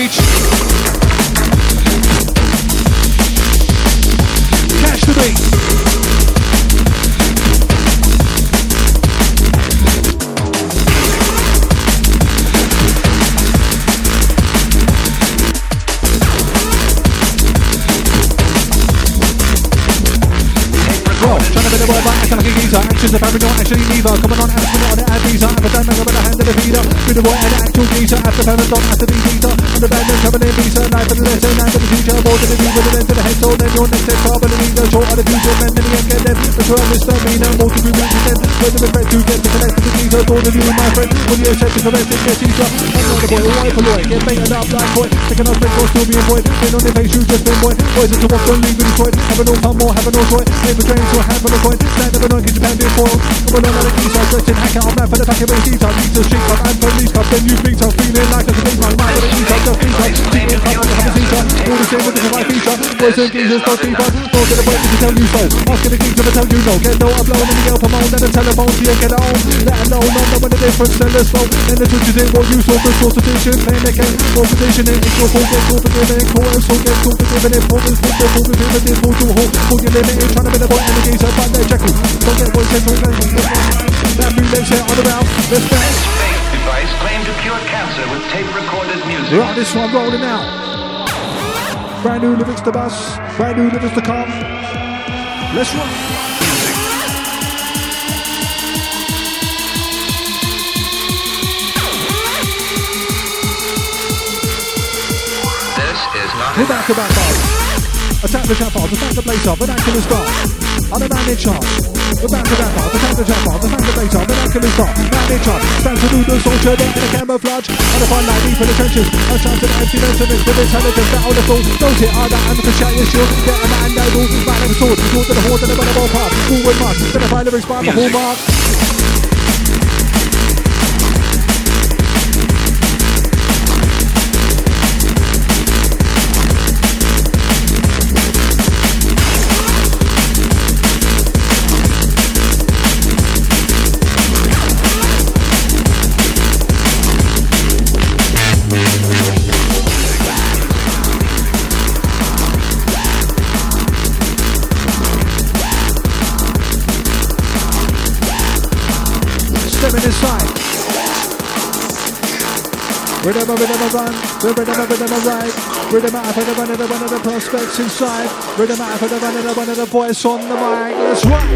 on their face, you just been boy. Boys into what's on leave with Detroit. Having no fun more, having no joy. Paper trains to a handful of coin. Stand up and get your pound in foil. Come on, another key, so I stretch and hack out. I'm mad for the back of the need to street up and police cup. Then you think I'm feeling like a police man. Mind with the keys, I'm just beat up. It I'm a. All the same the. Boys and. Don't get a if tell you so. Asking the I'ma tell you no. Get no upload and the yelp amount. Then the telephone to you, get on. Let alone, not knowing the difference. Then let's. Then the truth is in what you saw. The source of vision. Playing the game. It's your fault. Get caught forgiving. Call caught forgiving. Importance. Put the full within the dismal to a halt. Your limit. Trying to be the boy and the geezer. Find their jackal. Don't get boys, send all that bootleg set on around. Let's go. This faith device claimed to cure cancer with tape-recorded music. Right, this one rolling out. Brand new lyrics to bus, brand new lyrics to come. Let's rock. This not We're to back bars. Attack the trap bars, attack the place up, vernacular start. On a man in charge. We're back to back bars, attack the trap bars, attack the place up, vernacular start. Man in charge. Stand to do the soldier, there in a camouflage. On a fine line, deep in the trenches. A chance of empty measurements with intelligence that all the. Knows it, are that and for shout your shield. Get a man down, all man of a sword. Sword to the horse and a ball path. Forward march, then a fire lyrics by the hallmark. Rhythm of run, the rhythm of rhythm of ride, rhythm out for the one of the one of the prospects inside, rhythm out for the one of the one of the voice on the mic. Let's rock.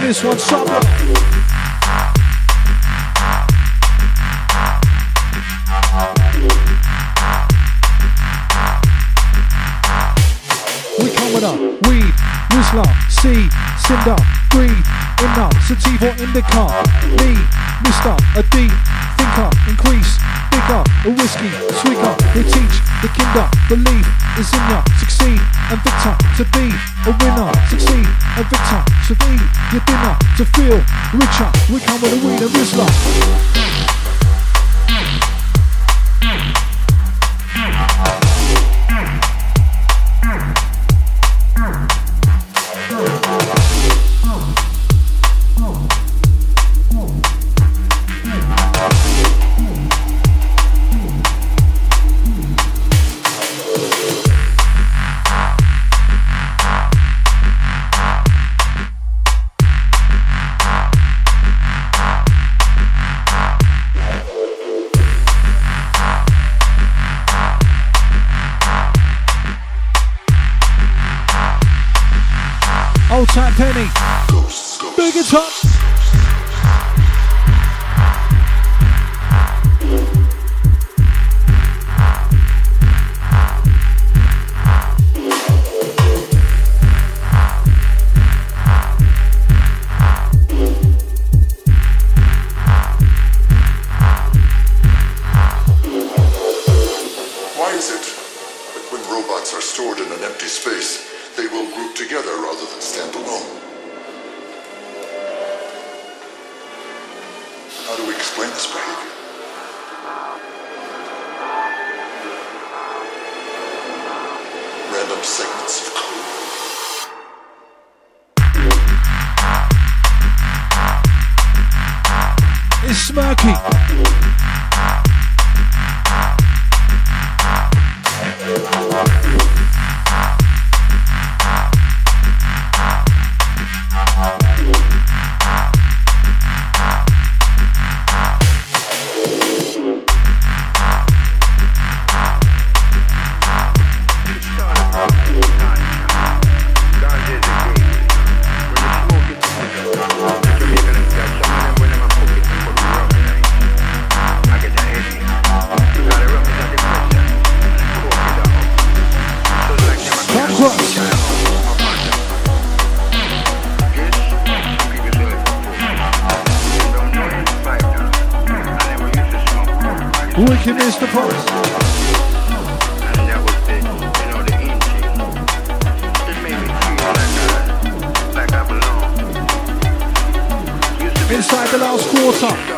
This one, something. Indica, me, Mister, a D, thinker, increase, bigger, a whiskey, swigger, we teach the kinder, believe is in ya, succeed, and victor, to be a winner, succeed, and victor, to be your dinner, to feel richer, we come with a weed and. Wicked Mr. Post. Inside the last quarter.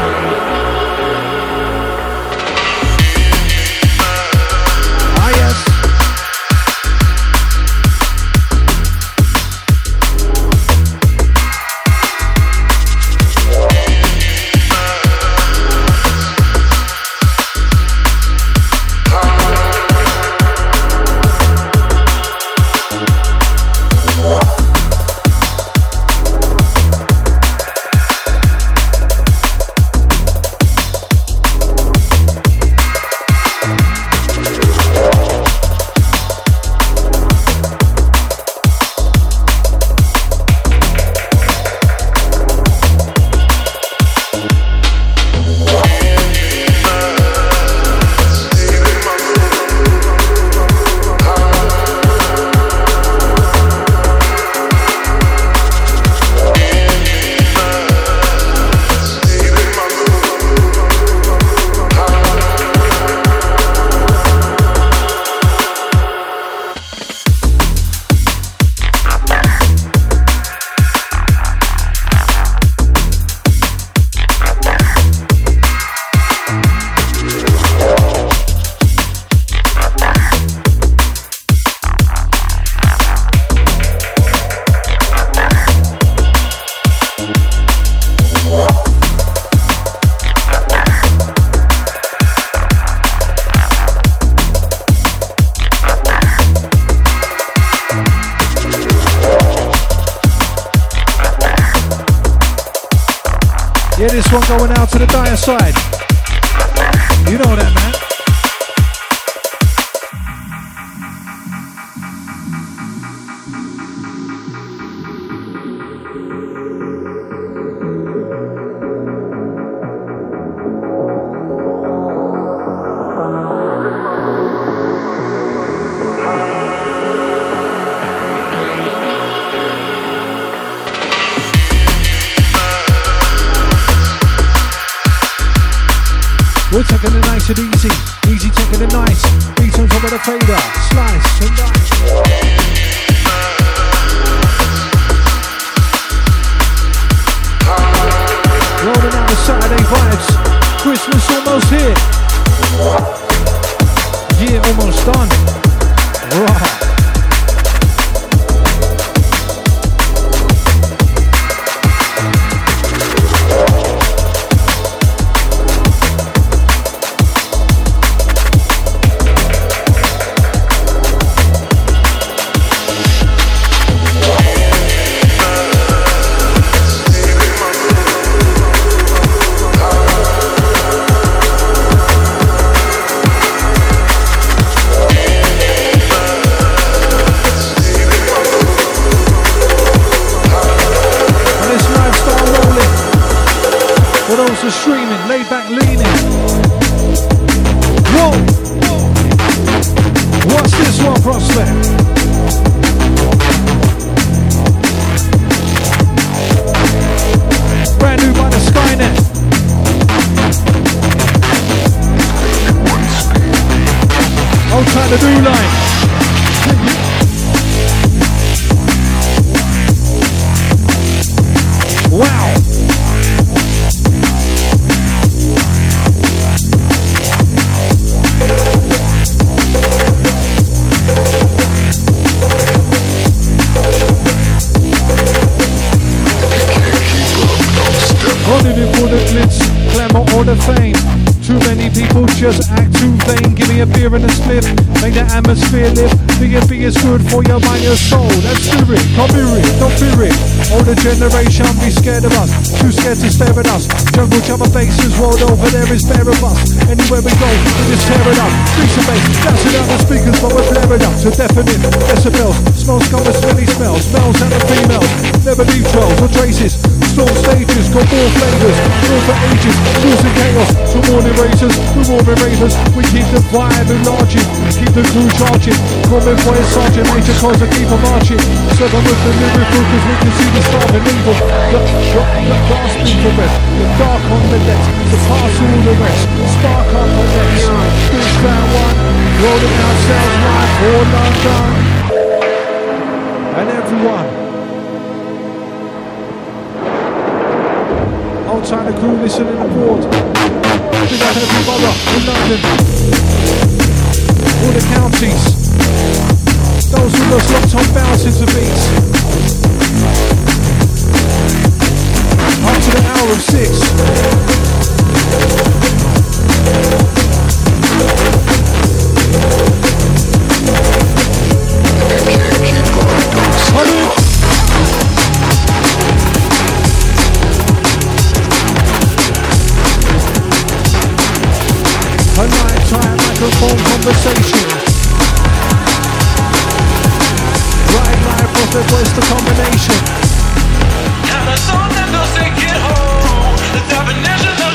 Spirit. The new line. Older generation be scared of us, too scared to stare at us. Jungle jumper faces rolled over, there is bare of us. Anywhere we go, we just tear it up. Streets of bass, dancing out the speakers, but we're blaring up to deafening decibels. Smells come with smelly smells, smells and the females. Never leave trails or traces. Storm stages, got more flavors, all for ages, causing chaos. So morning racers, we're morning ravers. We keep the vibe enlarging, keep the crew charging. Coming for a sergeant major cause I keep on marching. Seven with the lyrical cause we can see the starving evil. The, the, the gasping for the dark on the decks, pass all the rest. Spark up on next. Big fan one, rolling sounds right for London. And everyone. Old time the crew listening aboard. Big up every borough in London. All the counties. Those who lost locked on bouncing to beats. Up to the hour of six. Honey. Microphone conversation. Right live across the west, the combination.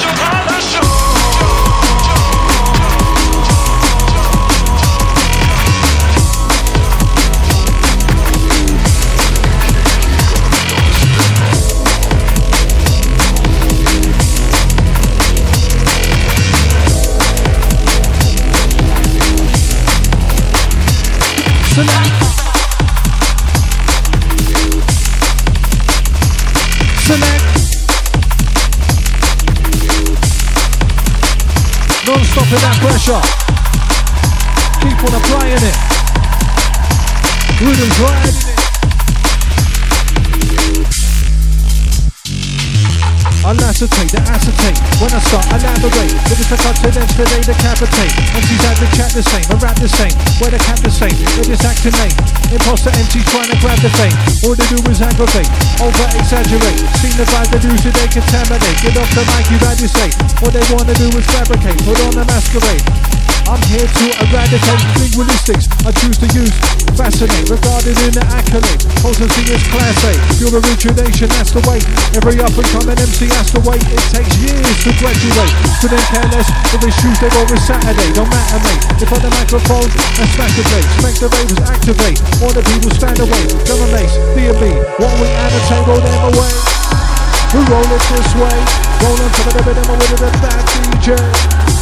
Select. Non-stop that pressure. Keep on applying it. Rhythm's riding it. I'll acetate, the acetate. When I start, I elaborate. Lyrics I cut to them, they decapitate. MCs had the chat the same, I rap the same. Where the cap the same, they just act late. Imposter MCs trying to grab the fame. All they do is aggravate, over exaggerate. Seen the vibe they do so they contaminate. Get off the mic, you had to say. What they wanna do is fabricate, put on a masquerade. I'm here to eradicate linguistics. I choose to use fascinate, regarded in the accolade. Potency is class A. Pure origination, that's the way. Every up and coming MC has to wait. It takes years to graduate. Couldn't care less if it's Tuesday or it's Saturday. Don't matter, mate. If on the microphone and smash the bass, make the ravers activate. All the people stand away. Drum and bass, D&B. What we annotate, roll them away. We roll it this way. Roll on top of the rhythm with a bad DJ.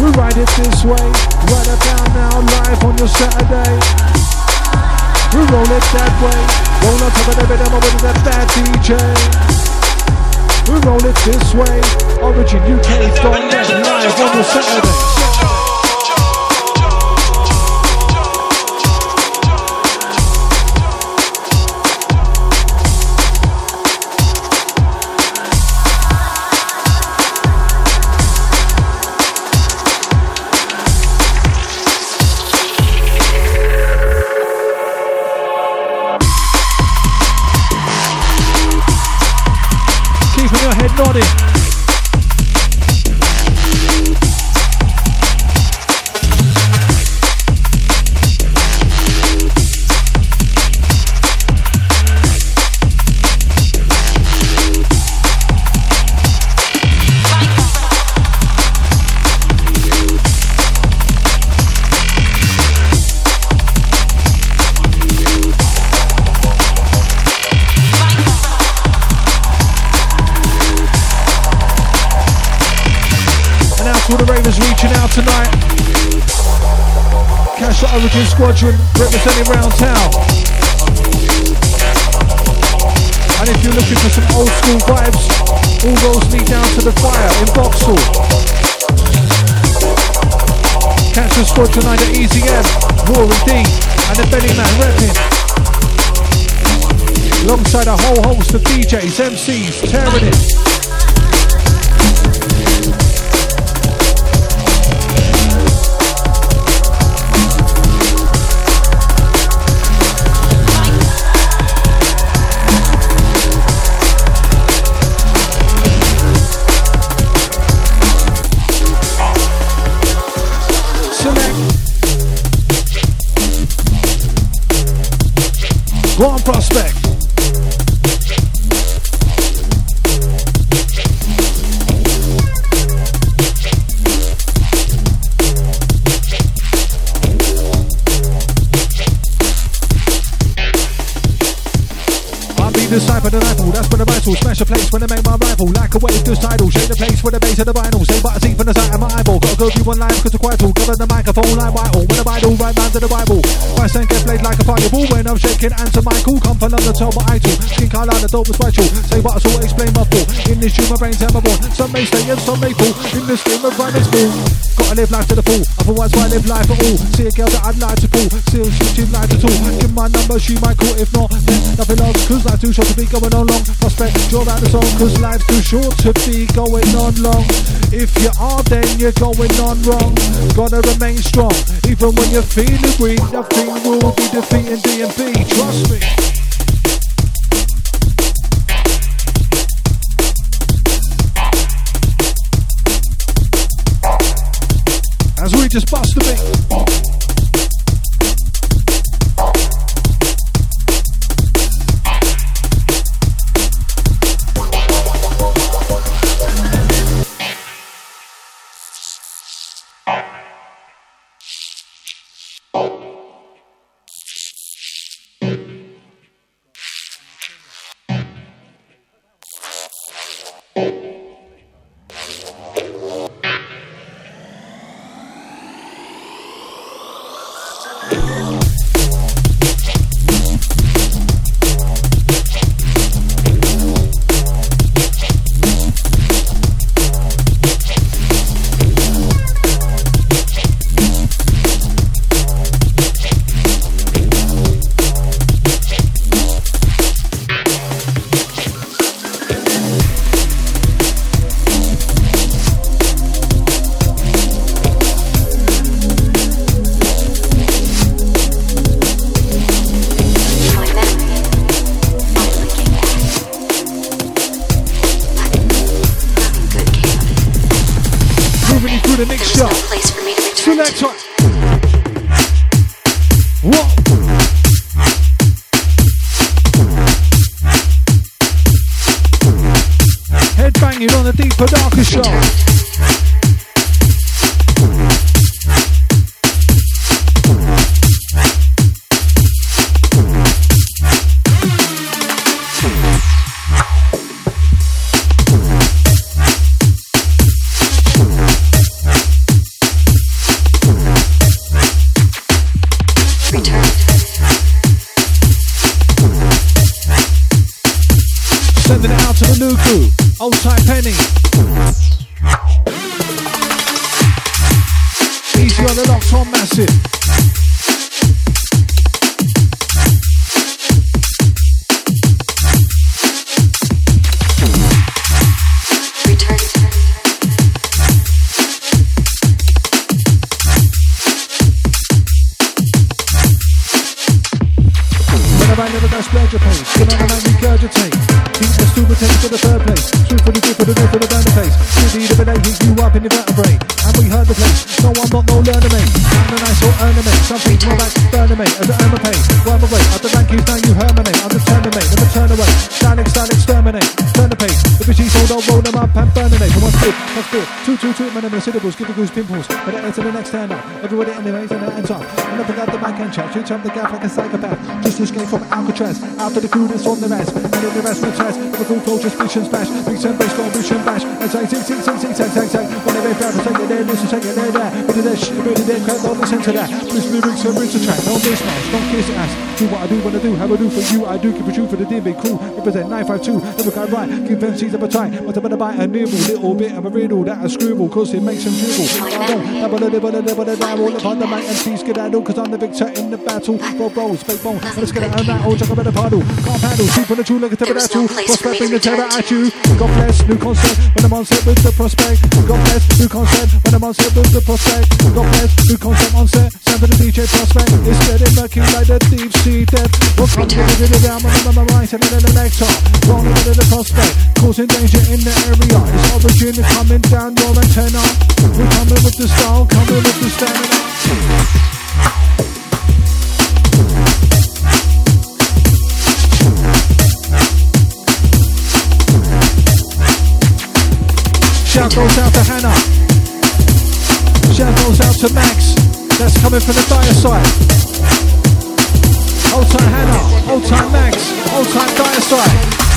We ride it this way, right about now, live on your Saturday. We roll it that way, roll on top of the rhythm with that bad DJ. We roll it this way, Origin UK gone live on your Saturday. Nodding. Representing round town. And if you're looking for some old school vibes, all roads lead down to the fire in Vauxhall. Catch the squad tonight at Easy M, Rory D, and the Belly Man repping. Alongside a whole host of DJs, MCs, tearing it. Go through one line cause it's quite Cover the microphone like vital When I vital, right round to the Bible. Christ and get played like a fireball When I'm shaking answer Michael Come from London, tell what I do. Skin colour, the dope was vital Say what I saw, explain my thought. In this dream, my brain's hammer born. Some may stay and some may fall. In this game of rhyme and school Gotta live life to the full. Otherwise why live life at all? See a girl that I'd like to pull. Still she'd like to talk Give my number, she might call. If not, then nothing else Cause life's too short to be going on long. Prospect, draw out the song Cause life's too short to be going on long. If you are then you're going on wrong. Gotta remain strong Even when you're feeling weak. Nothing will be defeating DMB Trust me And splash. Big turn, bass, and bash. And say, sing, sing, sing, sing, sing, sing. When they make to take it there, listen, take it there, there. But it is, but it is, crowd, don't listen to that. Twist lyrics and the track. Don't miss match, don't kiss ass. Do what I do I do, how I do for you. I do keep it true for the DB crew. Represent 952, never quite right. Them seeds of a try. But I'm gonna bite a nibble, little bit of a riddle that I scribble, cause it makes them dribble. Double double double upon the mic and see skedaddle, cause I'm the victor in the battle. Bro, bro, spake bone, let's get it on that old chuck about the paddle. Can't paddle, sleep on the true, look at the battle. for Prospect, bring the terror at you. God bless, new concept when I'm on set with the prospect. God bless, new concept when I'm on set with the prospect. God bless, new concept on set. Sound for the DJ prospect. It's getting murky like the deep sea depth. What comes with it down when I'm on my right and then the next top. Rolling into the prospect, causing danger in the area. It's origin coming down your antenna. We're coming with the style, coming with the stamina. Shout goes out to Hannah. Shout goes out to Max. That's coming from the dire side. Hold tight Hannah. Hold tight Max. Hold tight dire side.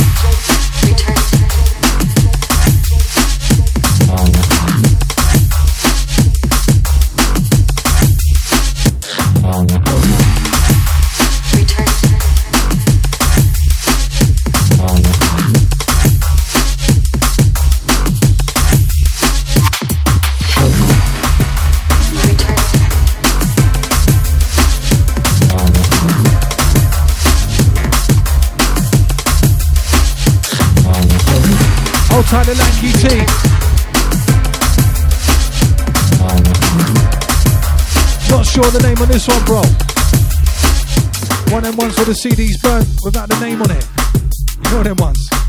The lanky T. Not sure the name on this one, bro. One them ones where the CD's burnt without the name on it. You know them ones.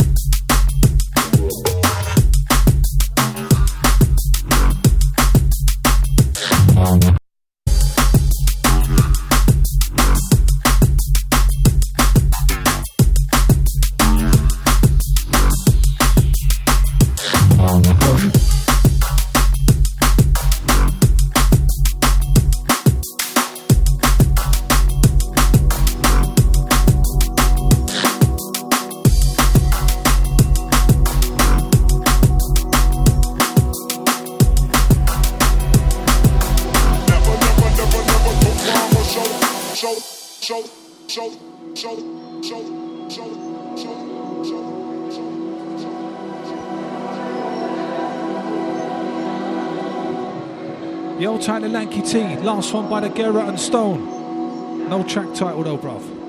Last one by the Garrett and Stone. No track title though, bruv.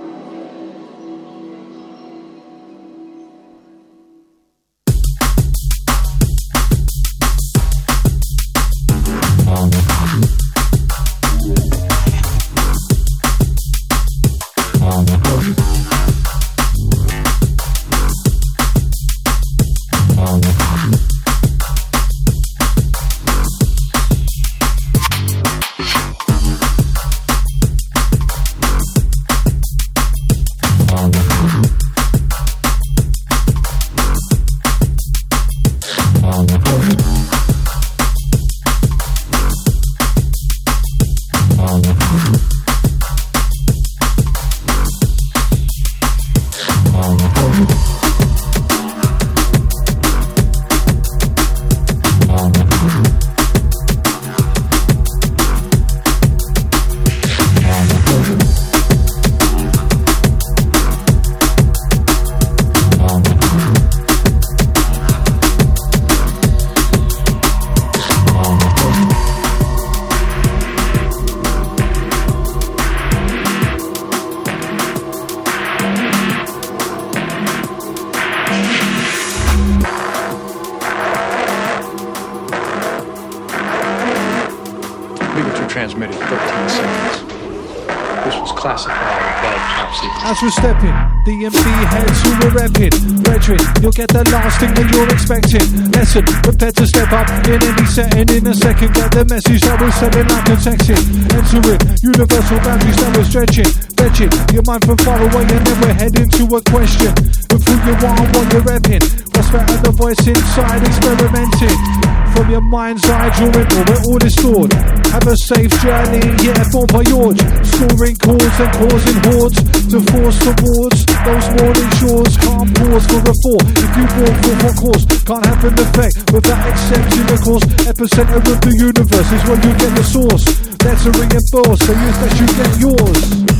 DMB heads who we're repping. Brethren, you'll get the last thing that you're expecting. Lesson, prepare to step up in any setting in a second. Get the message that we're sending like a texting. Entering universal boundaries that we're stretching. Fetching your mind from far away and then we're heading to a question. Of who you are what you're repping. What's better, the voice inside experimenting. From your mind's eye, drawing all where all is stored. Have a safe journey, yeah, bon voyage. Scoring chords and causing hordes to force towards those morning shores. Can't pause for a fall. If you walk for a course, can't have an effect without accepting the course. Epicenter of the universe is where you get the source. Let's reinforce, so use that you get yours.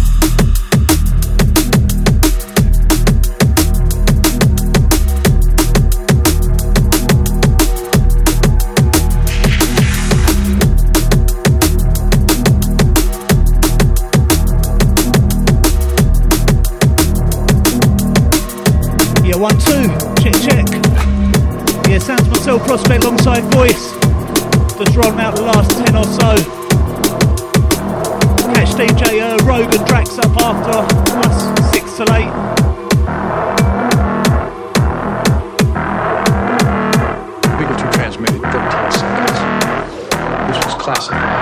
Myself, Prospect alongside voice. Just rolling out the last 10 or so. Catch DJ uh, Rogan Drax up after us, 6 to 8. Signature transmitted 13 seconds. This was classified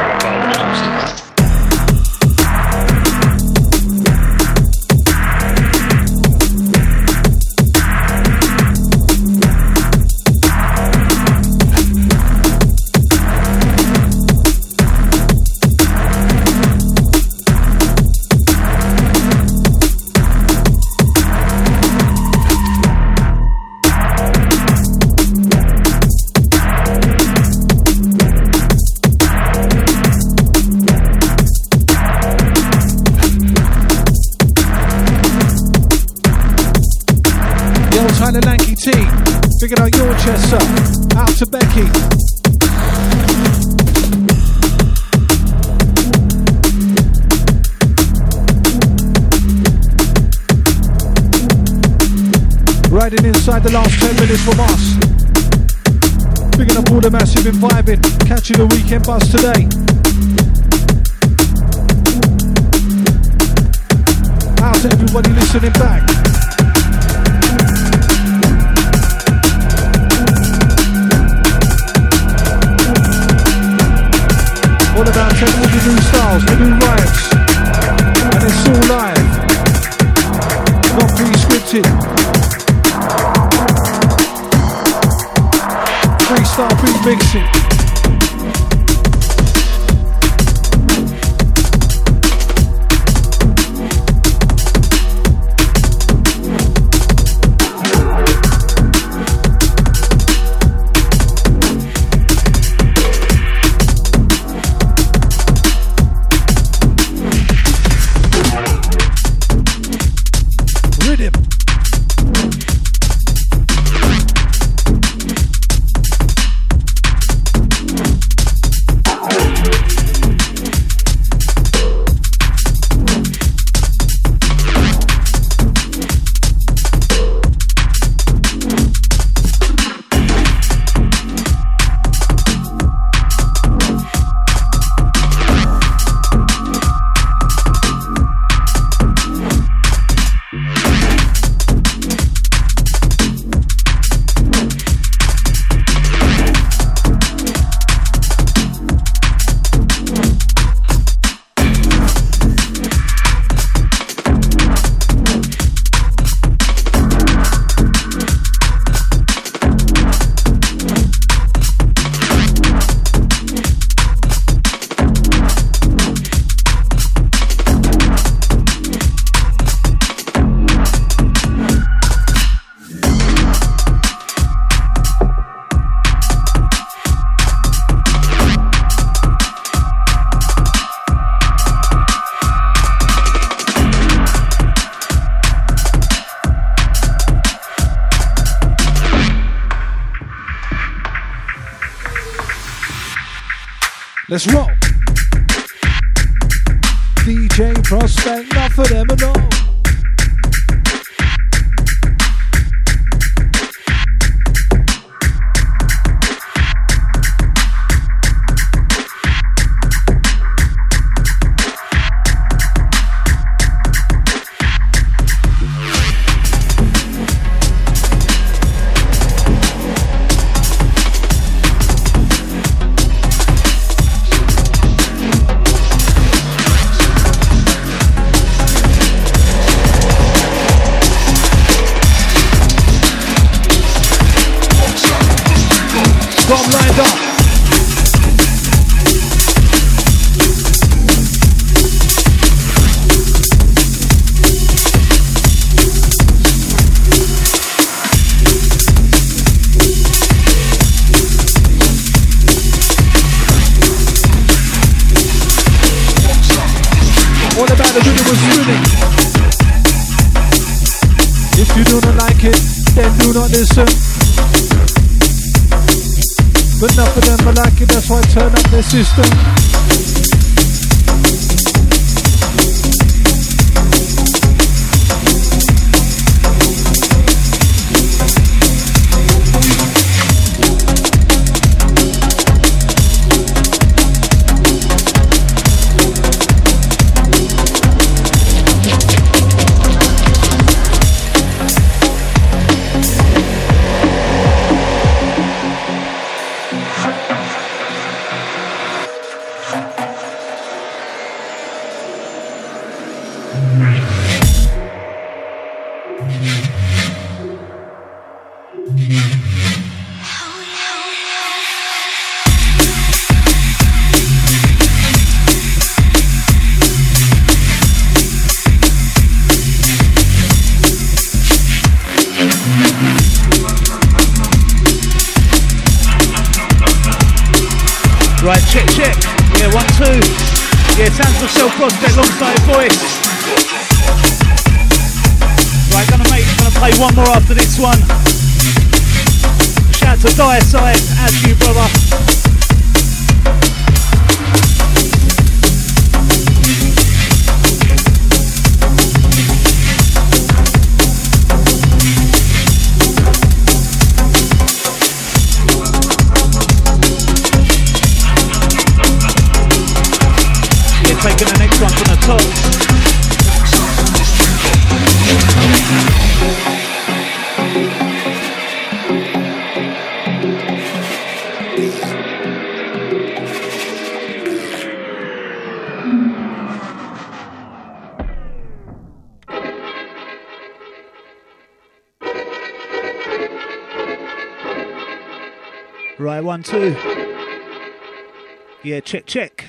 inside the last 10 minutes from us. Picking up all the massive and vibing. Catching the weekend bus today. Out to everybody listening back. All about the new styles, new system. Myself prospect alongside. Right, gonna make, gonna play one more after this one. Shout to Dire Side, as you brother. One, two. Yeah, check, check.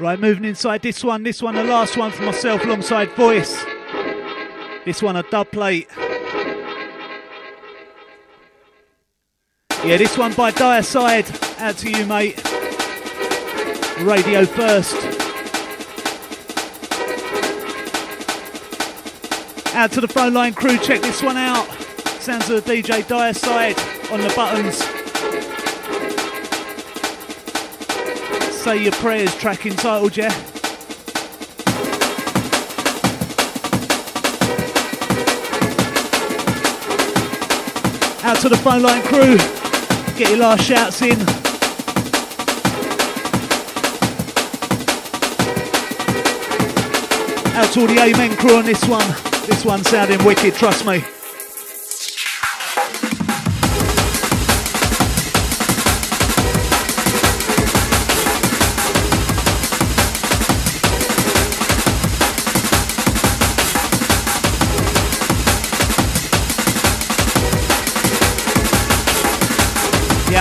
Right, moving inside this one. This one, the last one for myself alongside voice. This one, a dub plate. Yeah, this one by Dire Side. Out to you, mate. Radio first. Out to the phone line crew, check this one out. Sounds of the DJ Dire Side on the buttons. Say Your Prayers track entitled, yeah? Out to the phone line crew. Get your last shouts in. Out to all the Amen crew on this one. This one sounding wicked, trust me.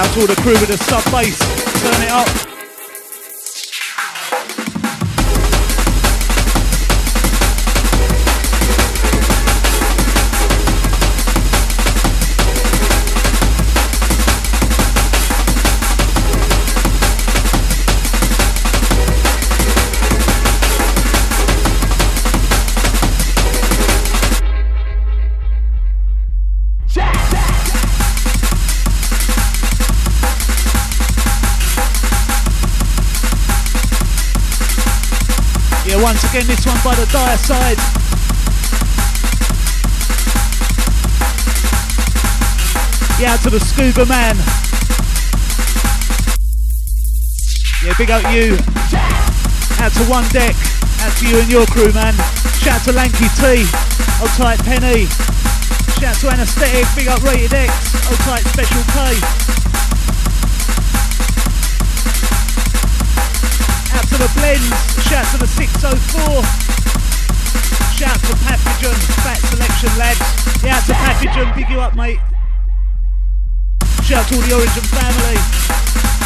Out to all the crew with the sub bass. Turn it up. Again, this one by the dire side. Yeah, to the scuba man. Yeah, big up you. Out to one deck. Out to you and your crew, man. Shout to Lanky T. Old tight Penny. Shout to Anesthetic. Big up Rated X. Old tight Special K. Oh to the blends, shout to the 604. Shout to Pathogen, fat selection lads. Yeah, to Pathogen, big you up, mate. Shout to all the Origin family.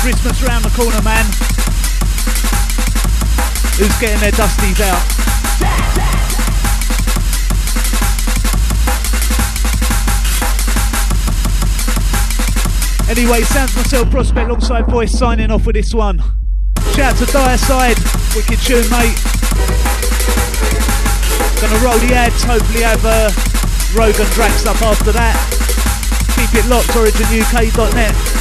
Christmas round the corner, man. Who's getting their dusties out? Anyway, sounds myself prospect alongside voice signing off with this one. Shout out to Dire Side, wicked tune, mate. Gonna roll the ads, hopefully have uh, Rogan Drax up after that. Keep it locked, originuk.net.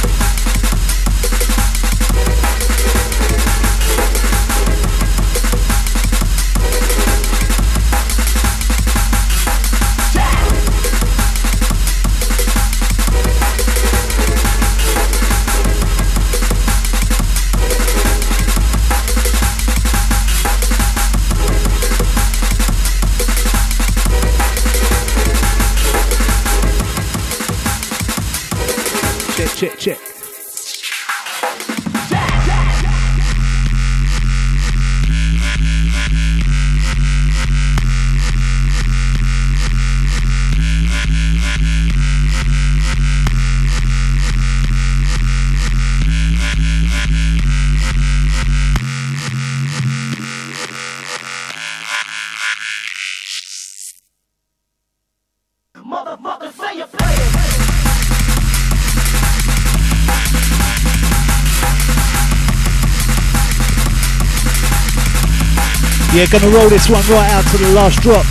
Yeah, gonna roll this one right out to the last drop.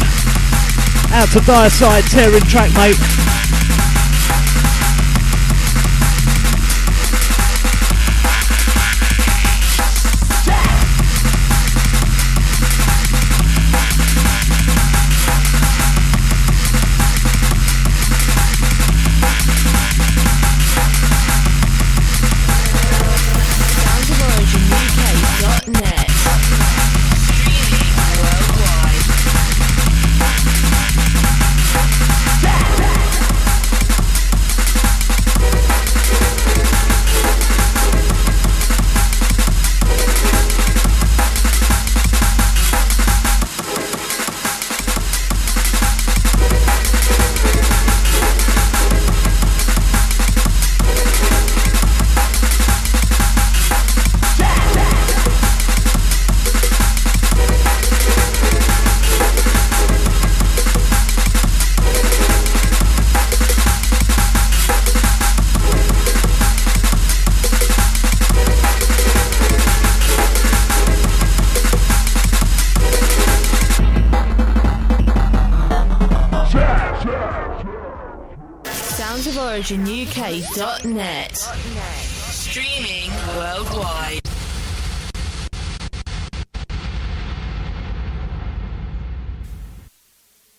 Out to Dire Side, tearing track, mate.